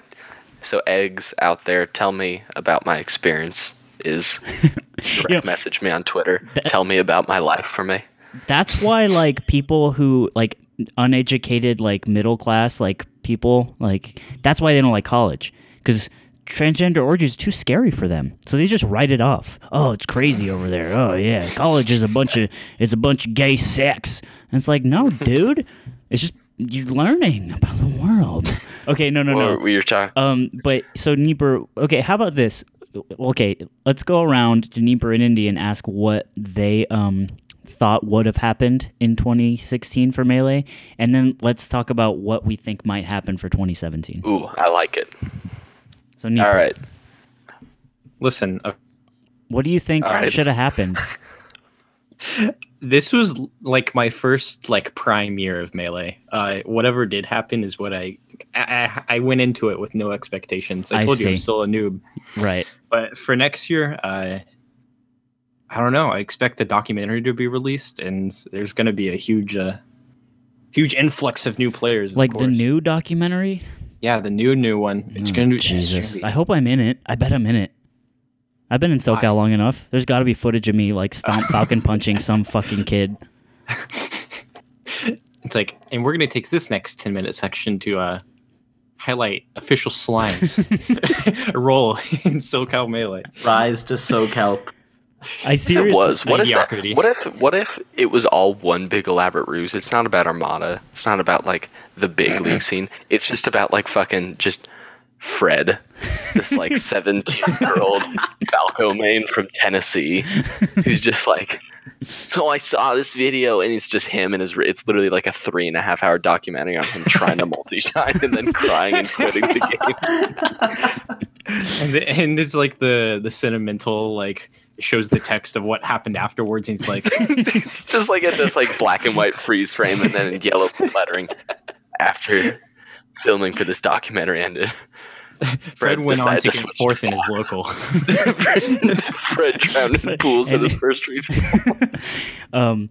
so eggs out there, tell me about my experience. Is know, message me on Twitter. that- tell me about my life for me. That's why, like, people who like uneducated, like middle class, like people, like that's why they don't like college because transgender orgies is too scary for them. So they just write it off. Oh, it's crazy over there. Oh yeah, college is a bunch of it's a bunch of gay sex. And it's like, no, dude, it's just you're learning about the world. Okay, no, no, no. we are talking. Um, but so Nieper, okay, how about this? Okay, let's go around to Nieper and Indy and ask what they um thought would have happened in 2016 for Melee, and then let's talk about what we think might happen for 2017. Ooh, I like it. So Nieper, All right. Listen, uh, what do you think right. should have happened? this was like my first like prime year of melee. Uh, whatever did happen is what I, I I went into it with no expectations. I I told you I'm still a noob, right. but for next year, uh, I don't know. I expect the documentary to be released, and there's going to be a huge, uh, huge influx of new players. of Like the new documentary. yeah, the new new one. It's Oh, going to be Jesus. I hope I'm in it. I bet I'm in it. I've been in SoCal Why? long enough. There's got to be footage of me like stomp falcon punching some fucking kid. It's like, and we're going to take this next 10 minute section to uh, highlight official slimes role in SoCal Melee. Rise to SoCal. I It was. What if, that, what if what if it was all one big elaborate ruse? It's not about Armada. It's not about like the big league scene. It's just about like fucking just Fred, this like seventeen year old Falco main from Tennessee, who's just like. So I saw this video, and it's just him and his. It's literally like a three and a half hour documentary on him trying to multi shine and then crying and quitting the game. And, the, and it's like the the sentimental like shows the text of what happened afterwards. And he's like, it's just like in this like black and white freeze frame and then in yellow lettering after filming for this documentary ended. Fred went on to to get fourth in his local. Fred, Fred drowned in pools in his first regional. um,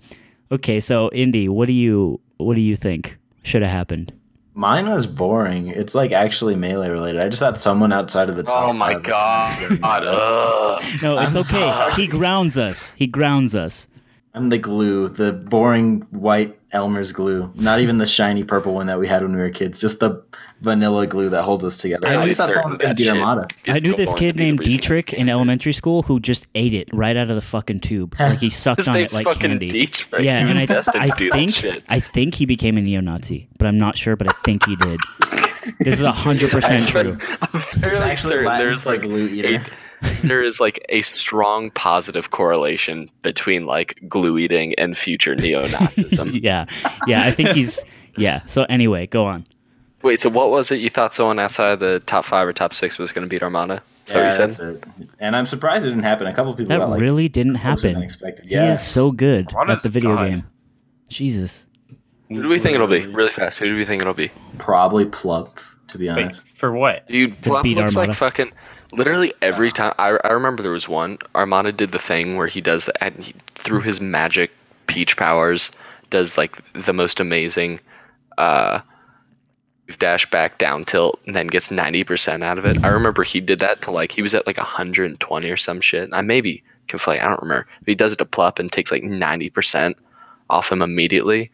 okay, so Indy, what do you what do you think should have happened? Mine was boring. It's like actually melee related. I just had someone outside of the top. Oh my five- god. Ugh. No, it's I'm okay. sorry. He grounds us. He grounds us. I'm the glue, the boring white Elmer's glue. Not even the shiny purple one that we had when we were kids. Just the vanilla glue that holds us together. I I, knew just thought someone was going to. Armada. I knew this kid to be the named Dietrich in can't elementary school who just ate it right out of the fucking tube. Like he sucked His on it like fucking candy. Dietrich. Yeah, and I, destined I to do that think. I think he became a neo-Nazi, but I'm not sure. But I think he did. This is hundred percent true. I'm fairly Actually, certain there's like glue eater. There is like a strong positive correlation between like glue eating and future neo-Nazism. Yeah, yeah. I think he's yeah. So anyway, go on. Wait, so what was it? You thought someone outside of the top five or top six was going to beat Armada? Is that Yeah, what you said? that's it. And I'm surprised it didn't happen. A couple people That got like really didn't closer than happen. He is so good Armada's at the video God. game. Jesus. Who do we think it'll be? Really fast. Who do we think it'll be? probably Plup, To be Wait, honest, for what? Dude, To Plup beat looks Armada. like fucking. Literally every time. I, I remember there was one. Armada did the thing where he does that. And he, through his magic peach powers, does like the most amazing. uh dash back down tilt and then gets 90% out of it. I remember he did that to like he was at like 120 or some shit. I maybe can conflate, I don't remember. But he does it to Plup and takes like 90% off him immediately.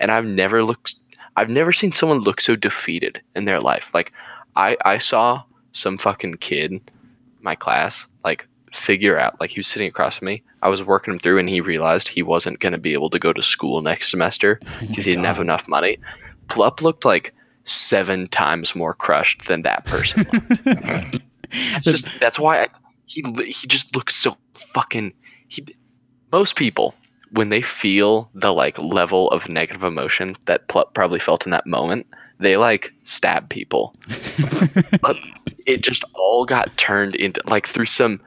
And I've never looked I've never seen someone look so defeated in their life. Like I I saw some fucking kid in my class like figure out like he was sitting across from me. I was working him through and he realized he wasn't going to be able to go to school next semester oh because he didn't have enough money. Plup looked like seven times more crushed than that person. That's just that's why I, he he just looks so fucking. He most people when they feel the like level of negative emotion that pl- probably felt in that moment, they like stab people. but it just all got turned into like through some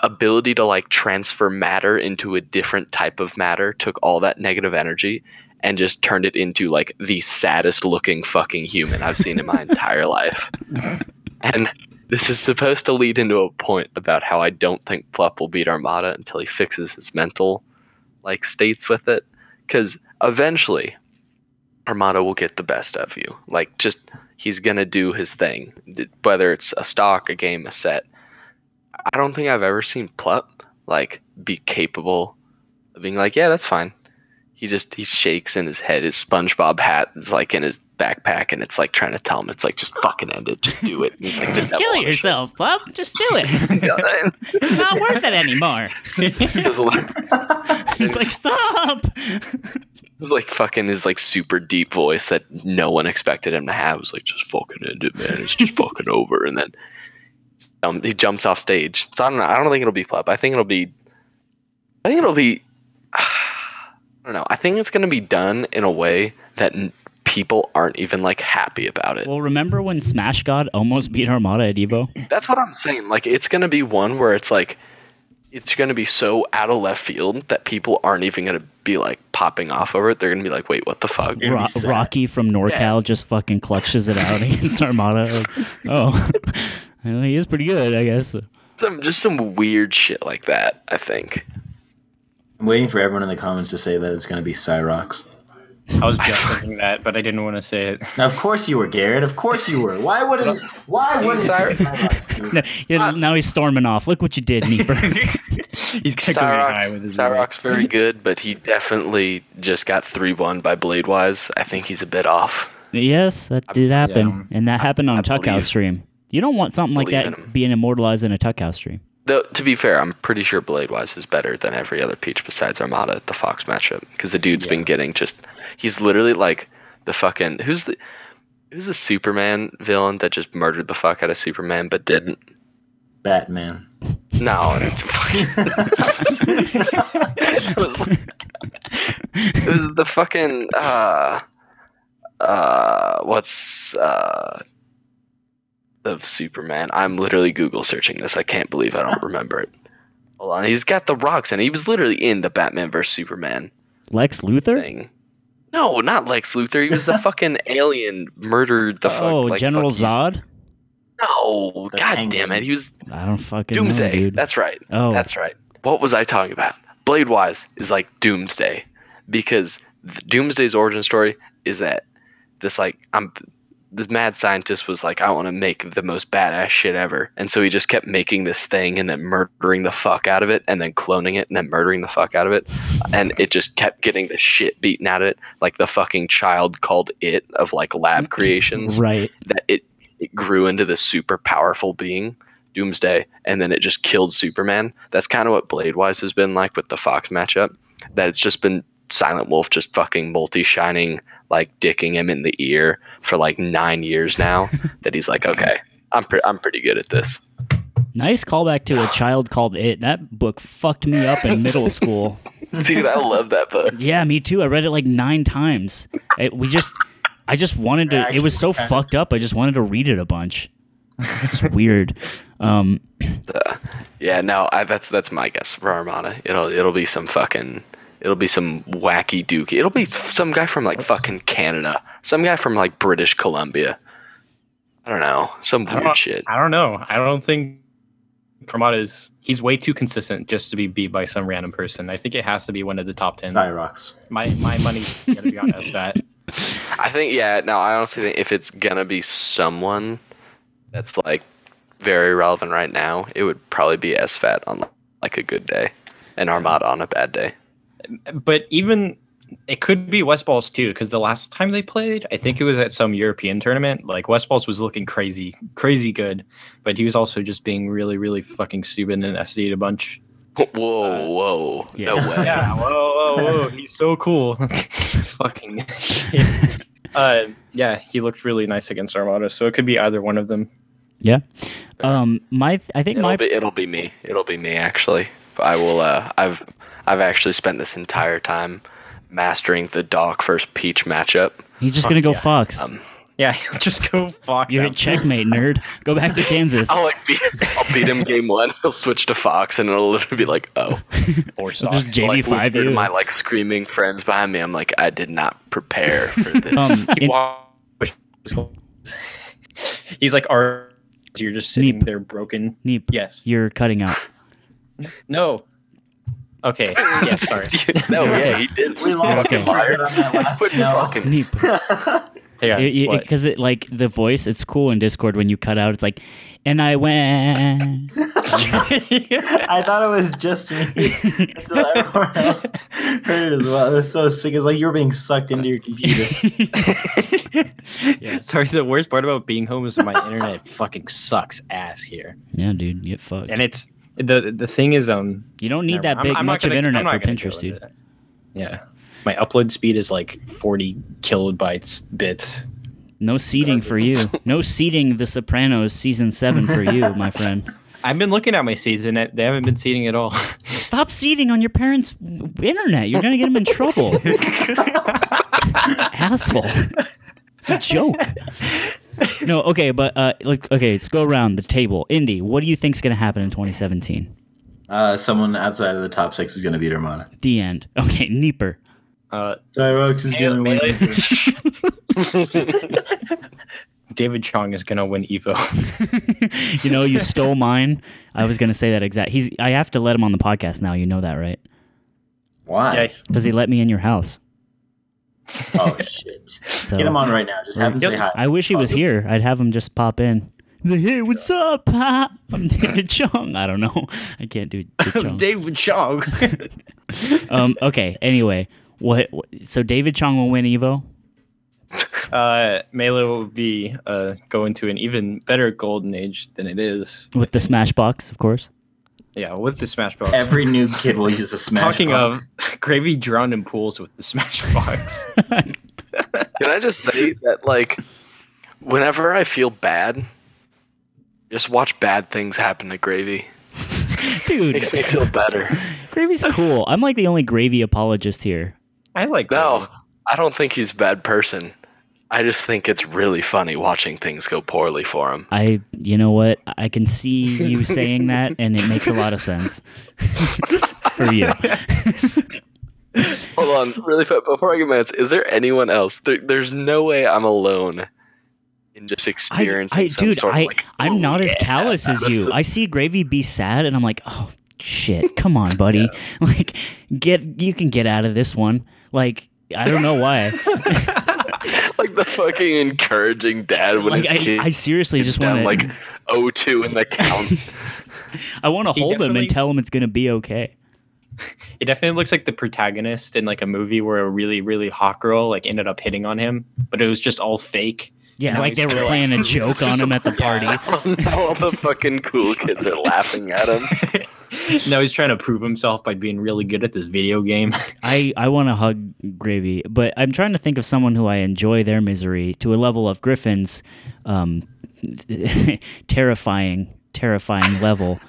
ability to like transfer matter into a different type of matter took all that negative energy and just turned it into like the saddest looking fucking human I've seen in my entire life. And this is supposed to lead into a point about how I don't think Plup will beat Armada until he fixes his mental like states with it. Cause eventually Armada will get the best of you. Like just he's gonna do his thing. Whether it's a stock, a game, a set. I don't think I've ever seen Plup like be capable of being like, yeah, that's fine. He just he shakes in his head. His SpongeBob hat is like in his backpack, and it's like trying to tell him, it's like just fucking end it, just do it. And he's like, Just kill yourself, Plup. Just do it. It's not worth it anymore. He's like, stop. Like fucking his like super deep voice that no one expected him to have. It was like just fucking end it, man. It's just fucking over. And then um, he jumps off stage. So I don't know. I don't think it'll be Plup. I think it'll be. I think it'll be. I don't know. I think it's gonna be done in a way that n- people aren't even like happy about it. Well, remember when Smash God almost beat Armada at Evo? That's what I'm saying. Like it's gonna be one where it's like it's gonna be so out of left field that people aren't even gonna be like popping off over it. They're gonna be like, wait, what the fuck? You're gonna be Ro- Rocky from NorCal Yeah. just fucking clutches it out against Armada. Like, oh, well, he is pretty good, I guess. Some just some weird shit like that, I think. I'm waiting for everyone in the comments to say that it's going to be Cyrox. I was just thinking that, but I didn't want to say it. Now, of course you were, Garrett. Of course you were. Why wouldn't? Why wouldn't? it be Cyrox, dude? No, uh, now he's storming off. Look what you did, Nieper. He's gonna high with Cyrox, his Cyrox is very good, but he definitely just got three one by Bladewise. I think he's a bit off. yes, that did happen, yeah. and that happened on I a Tuck believe- House stream. You don't want something like that being immortalized in a Tuck House stream. Though to be fair, I'm pretty sure Bladewise is better than every other Peach besides Armada at the Fox matchup because the dude's been getting just he's literally like the fucking who's the who's the Superman villain that just murdered the fuck out of Superman but didn't. Batman. No, it's fucking. it, was, it was the fucking uh uh what's uh of Superman. I'm literally Google searching this. I can't believe I don't remember it. Hold on, he's got the rocks and he was literally in the Batman vs Superman Lex Luthor? thing. No, not Lex Luthor. He was the fucking alien murdered the fuck. oh, like, General fuck, Zod? No, The god Penguin. damn it. He was I don't fucking Doomsday. know, dude. That's right. oh, That's right. What was I talking about? Bladewise is like Doomsday because the Doomsday's origin story is that this like I'm this mad scientist was like I want to make the most badass shit ever, and so he just kept making this thing and then murdering the fuck out of it, and then cloning it and then murdering the fuck out of it, and it just kept getting the shit beaten out of it, like the fucking child called it of like lab mm-hmm. creations right. that it it grew into this super powerful being, Doomsday, and then it just killed Superman. That's kind of what Bladewise has been like with the Fox matchup. That it's just been Silent Wolf just fucking multi shining, like dicking him in the ear for like nine years now. that he's like, okay, I'm pre- I'm pretty good at this. Nice callback to a child called It. That book fucked me up in middle school. Dude, I love that book. Yeah, me too. I read it like nine times. It, we just, I just wanted to. It was so fucked up. I just wanted to read it a bunch. It's weird. Um, Yeah, no, I, that's that's my guess for Armada. It'll it'll be some fucking it'll be some wacky dookie. It'll be some guy from like fucking Canada, some guy from like British Columbia. I don't know, some I weird don't, shit. I don't know. I don't think Armada is. He's way too consistent just to be beat by some random person. I think it has to be one of the top ten. Cyrox. My my money's gonna be on us that. I think yeah, no, I honestly think if it's gonna be someone that's like very relevant right now, it would probably be SFAT on like a good day, and Armada on a bad day. But even it could be Westballz too, because the last time they played, I think it was at some European tournament. Like Westballz was looking crazy, crazy good, but he was also just being really, really fucking stupid and SD'd a bunch. Whoa, whoa, yeah. no way. Yeah, whoa, whoa, whoa, he's so cool. fucking. uh, yeah, he looked really nice against Armada, so it could be either one of them. yeah. Um, my I think It'll my be it'll be me. It'll be me actually. But I will. Uh, I've I've actually spent this entire time mastering the Doc first Peach matchup. he's just gonna go yeah. Fox. Um, Yeah, just go Fox. You're out. at checkmate, nerd. Go back to Kansas. I'll like beat I'll beat him game one. He'll switch to Fox, and it'll literally be like, oh, Or Just stock. JV like, five with you. my like screaming friends behind me. I'm like, I did not prepare for this. Um, in- He's like, "Are you're just sitting Neep. there broken?" Neep, Yes. you're cutting out. No. Okay. Yeah. Sorry. no, yeah, he did. We lost Okay. him right on that last Quit fucking- Neep. Yeah. Because it, like the voice, it's cool in Discord when you cut out. It's like, and I went. I thought it was just me until everyone else heard it as well. It was so sick. It's like you were being sucked into your computer. yeah. Sorry. The worst part about being home is my internet fucking sucks ass here, yeah, dude, get fucked. and it's the the thing is um. you don't need never that big I'm- I'm not much of gonna- internet for Pinterest, dude. that. Yeah. My upload speed is like 40 kilobytes bits. No seating for you. No seating The Sopranos season seven for you, my friend. I've been looking at my seeds and they haven't been seeding at all. Stop seating on your parents' internet. You're gonna get them in trouble. Asshole. It's a joke. No, okay, but uh, like, okay, let's go around the table. Indy, what do you think is gonna happen in 2017? Uh, someone outside of the top six is going to beat Armada. The end. Okay, Nieper. Uh, Tyrox is going to win. David Chong is gonna win Evo. you know, you stole mine. I was gonna say that exact. He's. I have to let him on the podcast now. You know that, right? Why? yeah, Because he let me in your house. Oh shit! So Get him on right now. Just have him say hi. I wish he was here. I'd have him just pop in. Hey, what's up? Pop? I'm David Chung. I don't know. I can't do David Chung. David Chong. um. Okay. Anyway, what, what? So David Chung will win Evo. uh, Melee will be uh, going to an even better golden age than it is. with the Smashbox, of course. Yeah, with the Smash Box. Every new kid will use a smash. Talking box. of gravy drowned in pools with the Smash Box. Can I just say that, like, whenever I feel bad, just watch bad things happen to Gravy. Dude, Makes me feel better. Gravy's cool. I'm like the only Gravy apologist here. I like No, Gravy. I don't think he's a bad person. I just think it's really funny watching things go poorly for him. I, you know what? I can see you saying that, and it makes a lot of sense for you. Hold on, really fast before I get my answer, is there anyone else? There, there's no way I'm alone in just I, experiencing I some dude, sort I, of like. I'm "Oh, not as callous as you. I see Gravy be sad, and I'm like, oh shit, come on, buddy. Like, get you can get out of this one. Like, I don't know why. like the fucking encouraging dad when like, his I, kid I seriously just down want like to, 0-2 in the count. I want to hold him and tell him it's gonna be okay. It definitely looks like the protagonist in like a movie where a really, really hot girl like ended up hitting on him, but it was just all fake. Yeah, No, like they were just- playing a joke on him a- at the party. now all the fucking cool kids are laughing at him. no, he's trying to prove himself by being really good at this video game. I, I want to hug Gravy, but I'm trying to think of someone who I enjoy their misery to a level of Griffin's um, terrifying, terrifying level.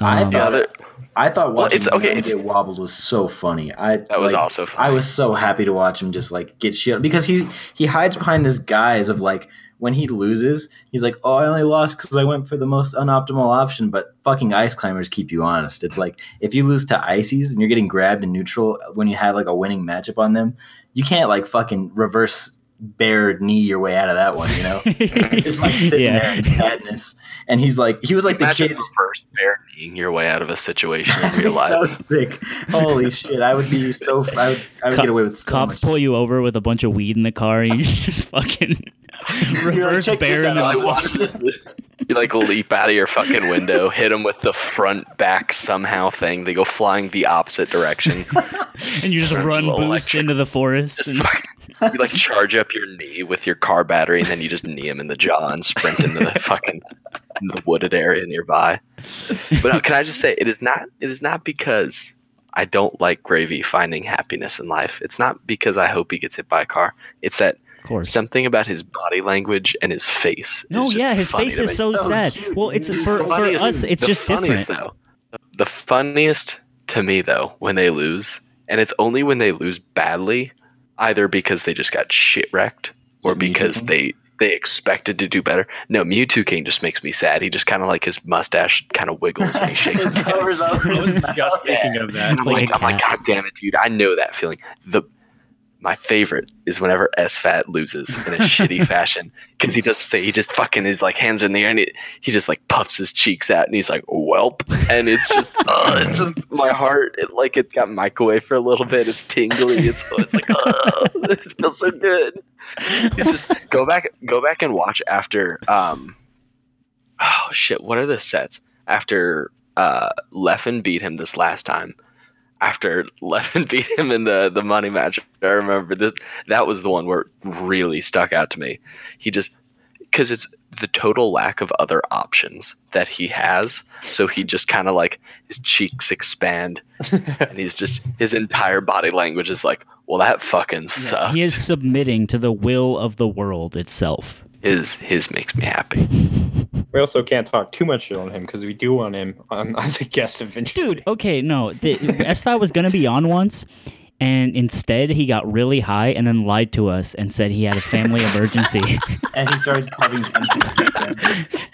I Um, Yeah, thought it. I thought watching it's- okay, him it's- get wobbled was so funny. I That was like, also funny. I was so happy to watch him just like get shit because he he hides behind this guise of like when he loses, he's like, "Oh, I only lost because I went for the most unoptimal option." But fucking ice climbers keep you honest. It's like if you lose to ices and you're getting grabbed in neutral when you have like a winning matchup on them, you can't like fucking reverse bear knee your way out of that one. You know, it's like sitting Yeah. there in sadness. And he's like, he was like the Imagine kid. First bare kneeing your way out of a situation in real be so sick. Holy shit. I would be so I would, I would Co- get away with so Cops much. pull you over with a bunch of weed in the car, and you just fucking reverse "Check this bear in out." Like, the watch this. You like leap out of your fucking window, hit them with the front back somehow thing. They go flying the opposite direction. and you just run Little boost electric- into the forest. Just and- fucking, you like charge up your knee with your car battery, and then you just knee him in the jaw and sprint into the fucking into the wooded area nearby. But no, can I just say, it is not. It is not because I don't like Gravy finding happiness in life. It's not because I hope he gets hit by a car. It's that something about his body language and his face. No, is just yeah, his face is so, So sad. cute, Well, it's for, for us, it's just funniest, different. Though, the funniest to me though, when they lose, and it's only when they lose badly, either because they just got shit wrecked or because King? they they expected to do better. No, Mewtwo King just makes me sad. He just kind of like his mustache kind of wiggles and he shakes his head. over I was his mouth. just thinking of that. And I'm like like, a I'm like. God damn it, dude! I know that feeling. The my favorite is whenever SFAT loses in a shitty fashion because he doesn't say he just fucking his like hands are in the air and he, he just like puffs his cheeks out and he's like whelp and it's just uh, it's just my heart it like it got microwave for a little bit it's tingly it's it's like uh, it feels so good. It's just go back go back and watch after um oh shit what are the sets after uh Leffen beat him this last time after Leffen beat him in the the money match. I remember this. That was the one where it really stuck out to me. He just because it's the total lack of other options that he has. So he just kind of like his cheeks expand, and he's just his entire body language is like, "Well, that fucking sucks." He is submitting to the will of the world itself. His his makes me happy. We also can't talk too much on him because we do want him on as a guest eventually. Dude, okay, no. The Five was going to be on once, and instead he got really high and then lied to us and said he had a family emergency. and he started covering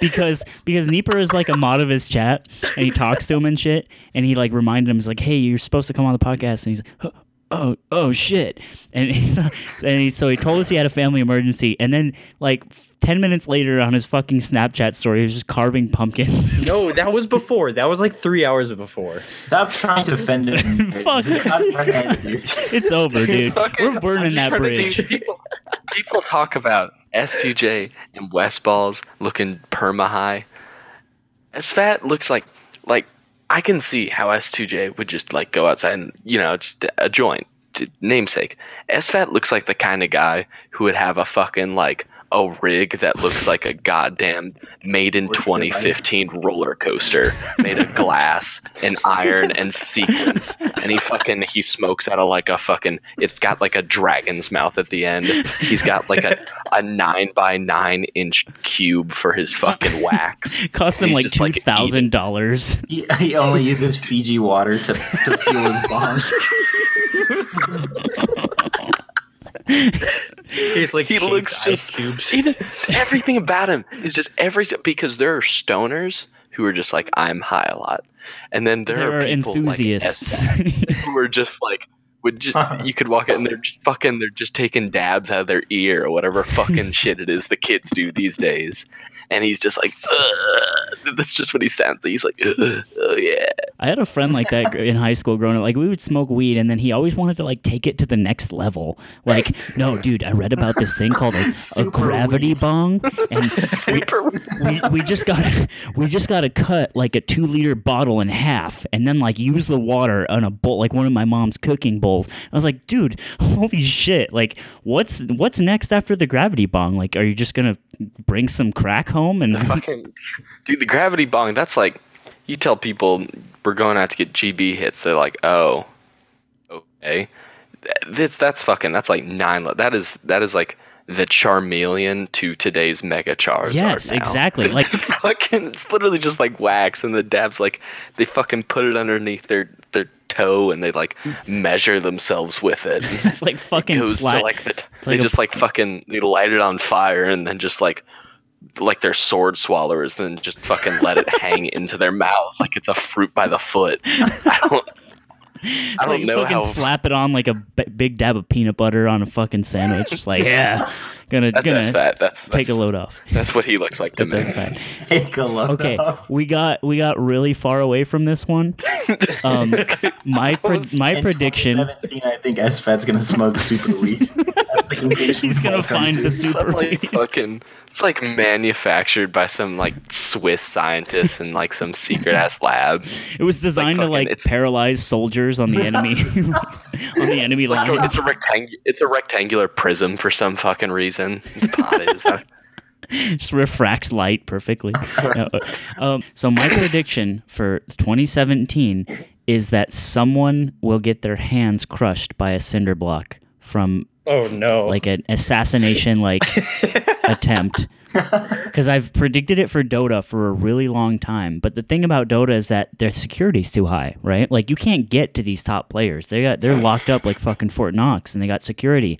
because because Nieper is like a mod of his chat and he talks to him and shit and he like reminded him he's like hey you're supposed to come on the podcast and he's like oh oh, shit and he's and he, so he told us he had a family emergency and then like 10 minutes later on his fucking Snapchat story he was just carving pumpkins No, that was before. That was like three hours before. Stop trying to defend him. Fuck. Cut head, it's over dude we're burning that bridge people, people talk about S2J and Westballz looking perma high. SFAT looks like like I can see how S2J would just like go outside and you know a joint namesake. SFAT looks like the kind of guy who would have a fucking like a rig that looks like a goddamn made in Torture 2015 roller coaster made of glass and iron and sequins. And he fucking he smokes out of like a fucking it's got like a dragon's mouth at the end. He's got like a, a nine by nine inch cube for his fucking wax. Cost him He's like just, like, $2000 He, he only uses Fiji water to, to fuel his bomb. He's like he looks just cubes. even everything about him is just every because there are stoners who are just like I'm high a lot, and then there, there are people enthusiasts like who are just like would just you could walk in and they're fucking they're just taking dabs out of their ear or whatever fucking shit it is the kids do these days, and he's just like Ugh. that's just what he sounds like. He's like Ugh. oh yeah, I had a friend like that in high school growing up. Like we would smoke weed, and then he always wanted to like take it to the next level. Like, no, dude, I read about this thing called a, a gravity weed. bong, and we, we, we just got we just got to cut like a two liter bottle in half, and then like use the water on a bowl, like one of my mom's cooking bowls. I was like, dude, holy shit! Like, what's what's next after the gravity bong? Like, are you just gonna bring some crack home and fucking dude the gravity bong that's like you tell people we're going out to get gb hits they're like oh okay this that's fucking that's like nine that is that is like the charmeleon to today's mega chars Yes, exactly. It's Like- fucking it's literally just like wax and the dabs like they fucking put it underneath their their toe and they like measure themselves with it it's like fucking it goes slap? to like the t- it's they like a- just like fucking they light it on fire and then just like like they're sword swallowers then just fucking let it hang into their mouths like it's a fruit by the foot i don't i don't like know fucking how slap it on like a b- big dab of peanut butter on a fucking sandwich. Just like yeah, gonna that's, gonna that's fat that's, that's take a load off. that's what he looks like to me that's fine. Take a look. Okay, we got we got really far away from this one. Um, my pre- my prediction. 2017, I think SFAT's gonna smoke super weed. That's He's gonna find the super Some, like, weed. fucking it's like manufactured by some like swiss scientists in like some secret ass lab It was designed fucking- to like it's- paralyze soldiers on the enemy on the enemy like, lines. it's a rectangular it's a rectangular prism for some fucking reason the pot is just refracts light perfectly. No, uh, um, so my prediction for 2017 is that someone will get their hands crushed by a cinder block from Oh no! like an assassination like attempt because I've predicted it for Dota for a really long time. But the thing about Dota is that their security's too high, right? Like you can't get to these top players. They got they're locked up like fucking Fort Knox, and they got security.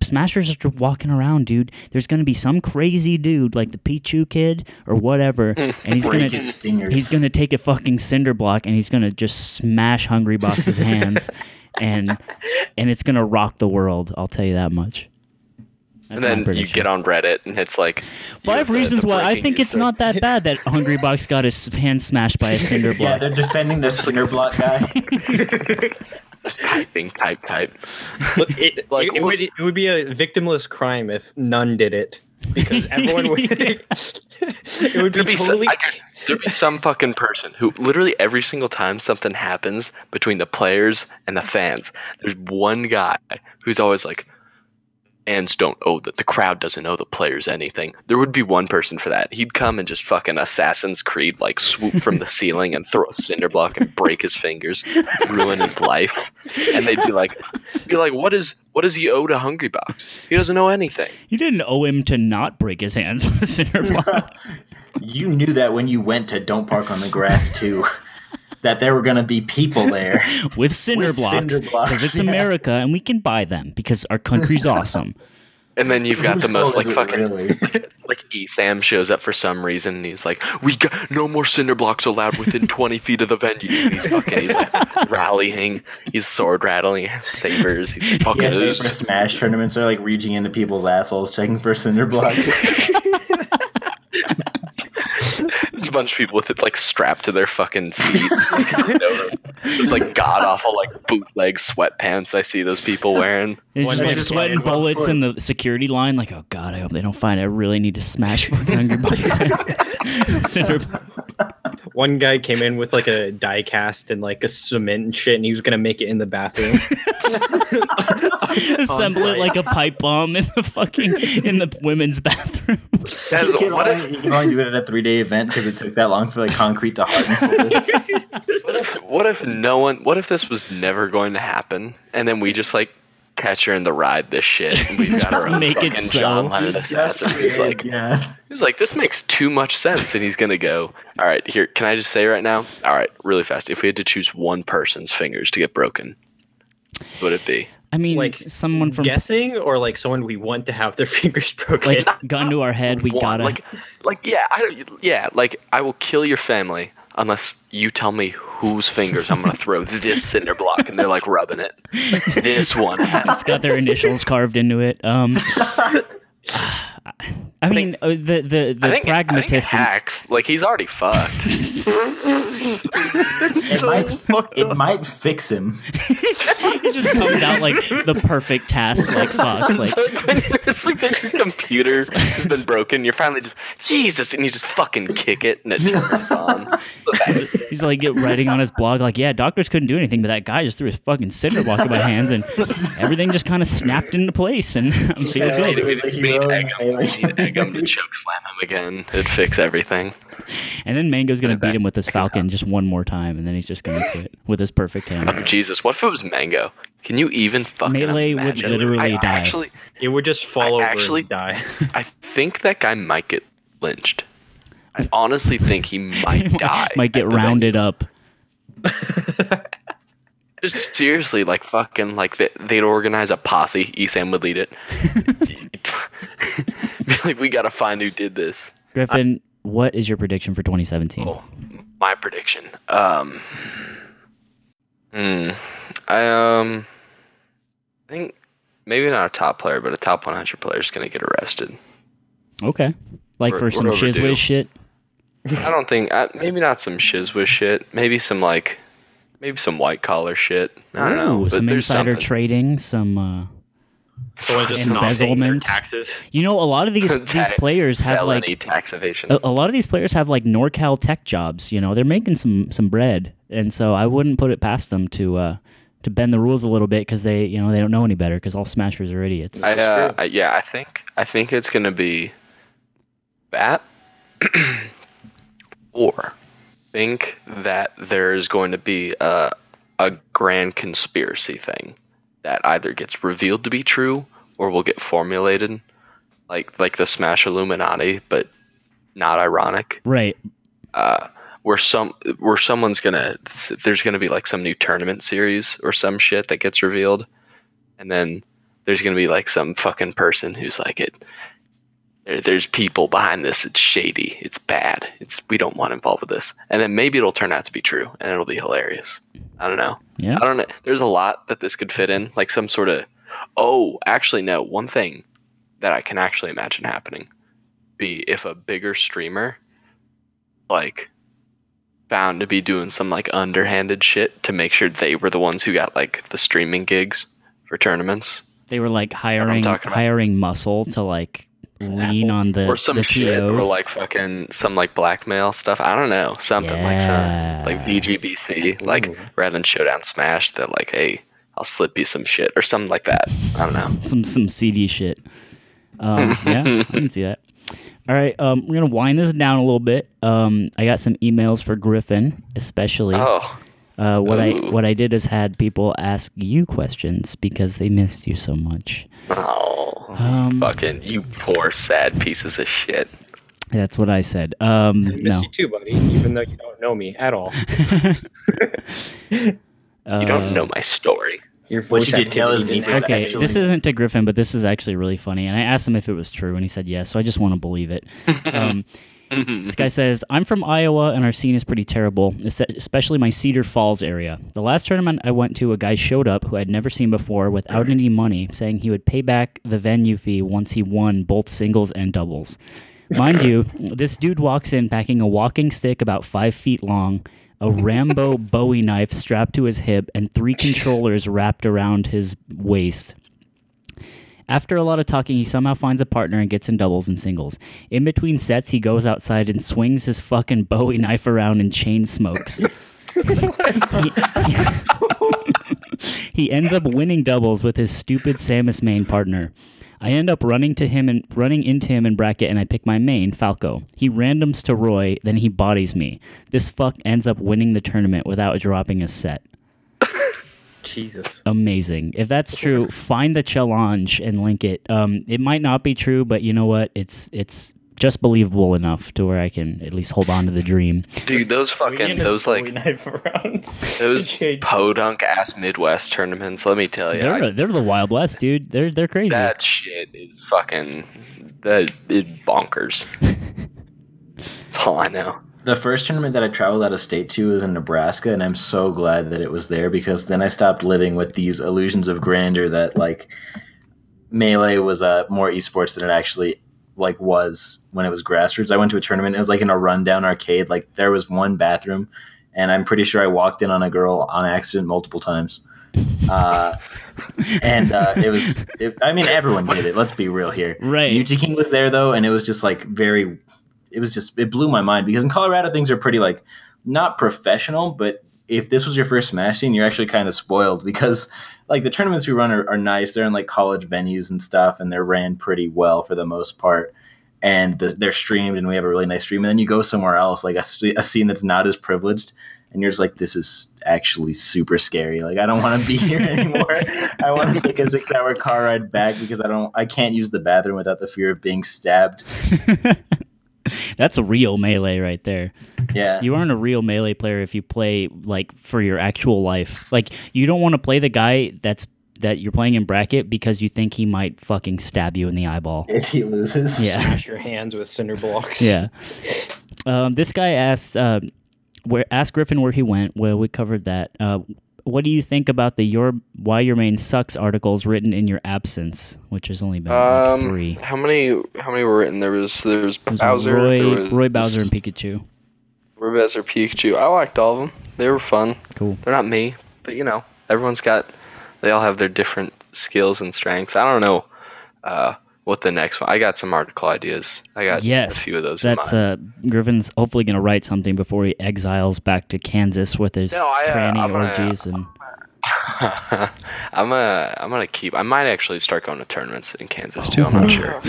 Smashers are walking around, dude. There's gonna be some crazy dude like the Pichu kid or whatever, and he's gonna his he's gonna take a fucking cinder block and he's gonna just smash Hungrybox's hands, and and it's gonna rock the world. I'll tell you that much. That's And then you get on Reddit and it's like Five have the- reasons the why I think it's to- not that bad that Hungrybox got his hand smashed by a cinder Yeah, they're defending the cinder block guy. Just typing, type, type. Look, it, Like, it, it would it would be a victimless crime if none did it because everyone would. it would be be, totally. some, could, there'd be some fucking person who literally every single time something happens between the players and the fans, there's one guy who's always like, fans don't owe that the crowd doesn't owe the players anything. There would be one person for that. He'd come and just fucking Assassin's Creed like swoop from the ceiling and throw a cinder block and break his fingers, ruin his life. And they'd be like be like, What is what does he owe to Hungrybox? He doesn't owe anything. You didn't owe him to not break his hands with a cinder block. you knew that when you went to Don't Park on the Grass too, that there were going to be people there. with cinder With blocks because it's yeah. America and we can buy them because our country's awesome. And then you've got the most like fucking really? like E Sam shows up for some reason and he's like, We got no more cinder blocks allowed within twenty feet of the venue. And he's fucking he's like rallying, he's sword rattling, he has sabers, he's like, fucking Yeah, say this- for Smash tournaments are like reaching into people's assholes checking for cinder blocks. There's a bunch of people with it like strapped to their fucking feet. Like, you know, Those like god awful like bootleg sweatpants I see those people wearing. It's One just like sweating bullets in the security line. Like, oh god, I hope they don't find. I really need to smash fucking Hungrybox's One guy came in with like a die cast and like a cement and shit, and he was gonna make it in the bathroom. assemble it like a pipe bomb in the fucking in the women's bathroom. Guys, you, can what only, if you can only do it at a three day event because it took that long for like concrete to harden. what if what if no one what if this was never going to happen and then we just like catch her in the ride this shit and we've got our own make it so. John Lennon assassin who's like yeah. He's like, this makes too much sense. And he's going to go, all right, here, can I just say right now? All right, really fast. If we had to choose one person's fingers to get broken, would it be? I mean, Like, someone from Guessing or like someone we want to have their fingers broken. like gun to our head. We One. gotta. Like, like yeah, I, don't- yeah, like, I will kill your family unless you tell me whose fingers I'm going to throw this cinder block. And they're like rubbing it. This one. it's got their initials carved into it. Um, I mean, uh, the the the I think, I think pragmatist. Hax. Like, he's already fucked. It might it might fix him. it just comes out like the perfect task, like Fox. Like It's like it's like your computer has been broken. You're finally just Jesus, and you just fucking kick it, and it turns on. he's like writing on his blog, like, yeah, doctors couldn't do anything, but that guy just threw his fucking cinder block in my hands, and everything just kind of snapped into place, and I'm feeling Yeah, good. We, The we need hero egg him. We melee. need egg him to choke slam him again. It'd fix everything. And then Mango's gonna beat him with his falcon just one more time, and then he's just gonna quit with his perfect hand. Oh, Jesus, what if it was Mango? Can you even fucking Melee would literally I die. Actually, it would just fall over actually- and die. I think that guy might get lynched. I honestly think he might die. Might get at the venue. rounded up. Just seriously, like fucking, like they, they'd organize a posse. ESAM would lead it. Like, we gotta find who did this. Griffin, what is your prediction for 2017? Oh, my prediction. Um, hmm, I um, I think maybe not a top player, but a top 100 player is gonna get arrested. Okay, like We're- for some we're overdue. shizwiz shit. I don't think, uh, maybe not some shizwiz shit. Maybe some like, maybe some white collar shit. I don't know. Ooh, but some insider something. trading, some. uh Someone just not paying their Embezzlement. taxes. You know, a lot of these these players have felony like tax evasion. a, a lot of these players have like NorCal tech jobs. You know, they're making some some bread, and so I wouldn't put it past them to uh to bend the rules a little bit because they you know they don't know any better because all smashers are idiots. I, uh, I, yeah, I think I think it's gonna be that, or think that there's going to be a a grand conspiracy thing that either gets revealed to be true or will get formulated, like like the Smash Illuminati, but not ironic. Right. Uh, where some where someone's gonna there's gonna be like some new tournament series or some shit that gets revealed, and then there's gonna be like some fucking person who's like it. There- There's people behind this. It's shady. It's bad. It's we don't want involved with this. And then maybe it'll turn out to be true, and it'll be hilarious. I don't know. Yeah. I don't know. There's a lot that this could fit in, like some sort of. Oh, actually, no. One thing that I can actually imagine happening be if a bigger streamer, like, bound to be doing some like underhanded shit to make sure they were the ones who got like the streaming gigs for tournaments, They were like hiring hiring muscle to like lean on the or some the shit, or like fucking some like blackmail stuff. I don't know, something like some like VGBC, like rather than Showdown Smash, that like, hey, I'll slip you some shit or something like that. I don't know. some some CD shit. Um, yeah, I can see that. All right, um, we're gonna wind this down a little bit. Um, I got some emails for Griffin, especially. Oh, Uh, what I what I did is had people ask you questions because they missed you so much. oh, Um, fucking you poor sad pieces of shit. That's what I said. Um, I miss no, you too, buddy. Even though you don't know me at all. You don't know my story. Your What you did tell us activity deeper Okay, actually- this isn't to Griffin, but this is actually really funny. And I asked him if it was true, and he said yes. So I just want to believe it. Um, Mm-hmm. this guy says, "I'm from Iowa, and our scene is pretty terrible, especially my Cedar Falls area. The last tournament I went to, a guy showed up who I'd never seen before, without any money, saying he would pay back the venue fee once he won both singles and doubles." Mind you, this dude walks in packing a walking stick about five feet long, a Rambo Bowie knife strapped to his hip, and three controllers wrapped around his waist. After a lot of talking, he somehow finds a partner and gets in doubles and singles. In between sets, he goes outside and swings his fucking Bowie knife around and chain smokes. he, he ends up winning doubles with his stupid Samus main partner. I end up running to him and running into him in bracket, and I pick my main Falco. He randoms to Roy, then he bodies me. This fuck ends up winning the tournament without dropping a set. Jesus. Amazing. If that's true, find the challenge and link it. Um, it might not be true, but you know what? It's it's just believable enough to where I can at least hold on to the dream. Dude, those fucking those like knife around. those Jade. podunk ass Midwest tournaments. Let me tell you, They're they're the Wild West, dude. They're they're crazy. that shit is fucking that it bonkers. That's all I know. The first tournament that I traveled out of state to was in Nebraska, and I'm so glad that it was there because then I stopped living with these illusions of grandeur that like melee was uh, more esports than it actually like was when it was grassroots. I went to a tournament; it was like in a rundown arcade. Like there was one bathroom, and I'm pretty sure I walked in on a girl on accident multiple times. Uh, and uh, it was, it, I mean, everyone did it. Let's be real here. Right. UT King was there though, and it was just like very. It was just it blew my mind because in Colorado things are pretty like not professional, but if this was your first Smash scene, you're actually kind of spoiled because like the tournaments we run are, are nice. They're in like college venues and stuff, and they're ran pretty well for the most part. And the, they're streamed, and we have a really nice stream. And then you go somewhere else, like a, a scene that's not as privileged, and you're just like, this is actually super scary. Like I don't want to be here anymore. I want to take a six hour car ride back because I don't I can't use the bathroom without the fear of being stabbed. That's a real melee right there. Yeah. You aren't a real melee player if you play like for your actual life. Like you don't want to play the guy that's that you're playing in bracket because you think he might fucking stab you in the eyeball. if he loses. Yeah. Smash your hands with cinder blocks. Yeah. Um, this guy asked uh, where asked Griffin where he went. Well, we covered that. Uh, what do you think about the your why your main sucks articles written in your absence, which has only been like Um, three? how many how many were written? There was there was There's Bowser, Roy, there was Roy Bowser, and Pikachu. Roy Bowser, Pikachu. I liked all of them. They were fun. Cool. They're not me, but you know, everyone's got. They all have their different skills and strengths. I don't know uh, what the next one. I got some article ideas. I got Yes, a few of those. that's in mind. uh, Griffin's hopefully going to write something before he exiles back to Kansas with his No, I, uh, tranny I'm gonna- orgies and. I'm gonna I'm gonna keep. I might actually start going to tournaments in Kansas too. I'm not sure.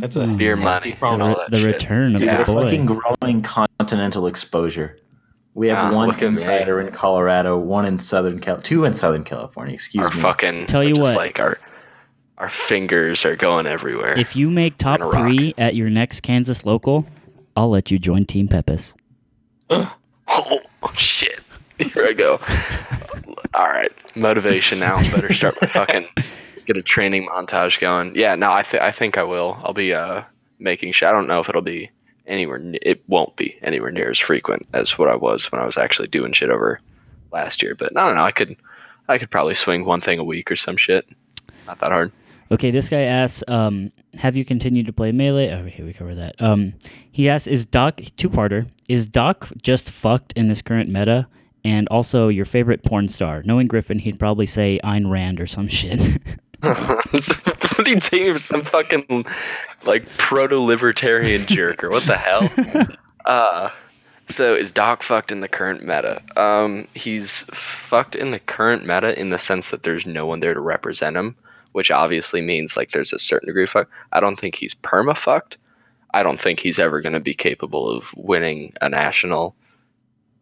That's a Beer money The, and all that the shit. return of Dude, the we're boy. fucking growing continental exposure. We have Ah, one look at insider in Colorado, one in Southern Cal, two in Southern California. Excuse our me. fucking Tell you what. like our our fingers are going everywhere. If you make top three at your next Kansas local, I'll let you join Team Pepis. oh, shit. Here I go. All right, motivation now. Better start my fucking get a training montage going. Yeah, no, I think I think I will. I'll be uh making sure. I don't know if it'll be anywhere. ne- It won't be anywhere near as frequent as what I was when I was actually doing shit over last year. But I don't know. I could I could probably swing one thing a week or some shit. Not that hard. Okay, this guy asks, um, have you continued to play Melee? Oh, okay, we covered that. Um, he asks, is Doc, two-parter, is Doc just fucked in this current meta? And also your favorite porn star. Knowing Griffin, he'd probably say Ayn Rand or some shit. what do you think of some fucking like proto libertarian jerk or what the hell? Uh so is Doc fucked in the current meta? Um he's fucked in the current meta in the sense that there's no one there to represent him, which obviously means like there's a certain degree of fuck. I don't think he's perma fucked. I don't think he's ever gonna be capable of winning a national.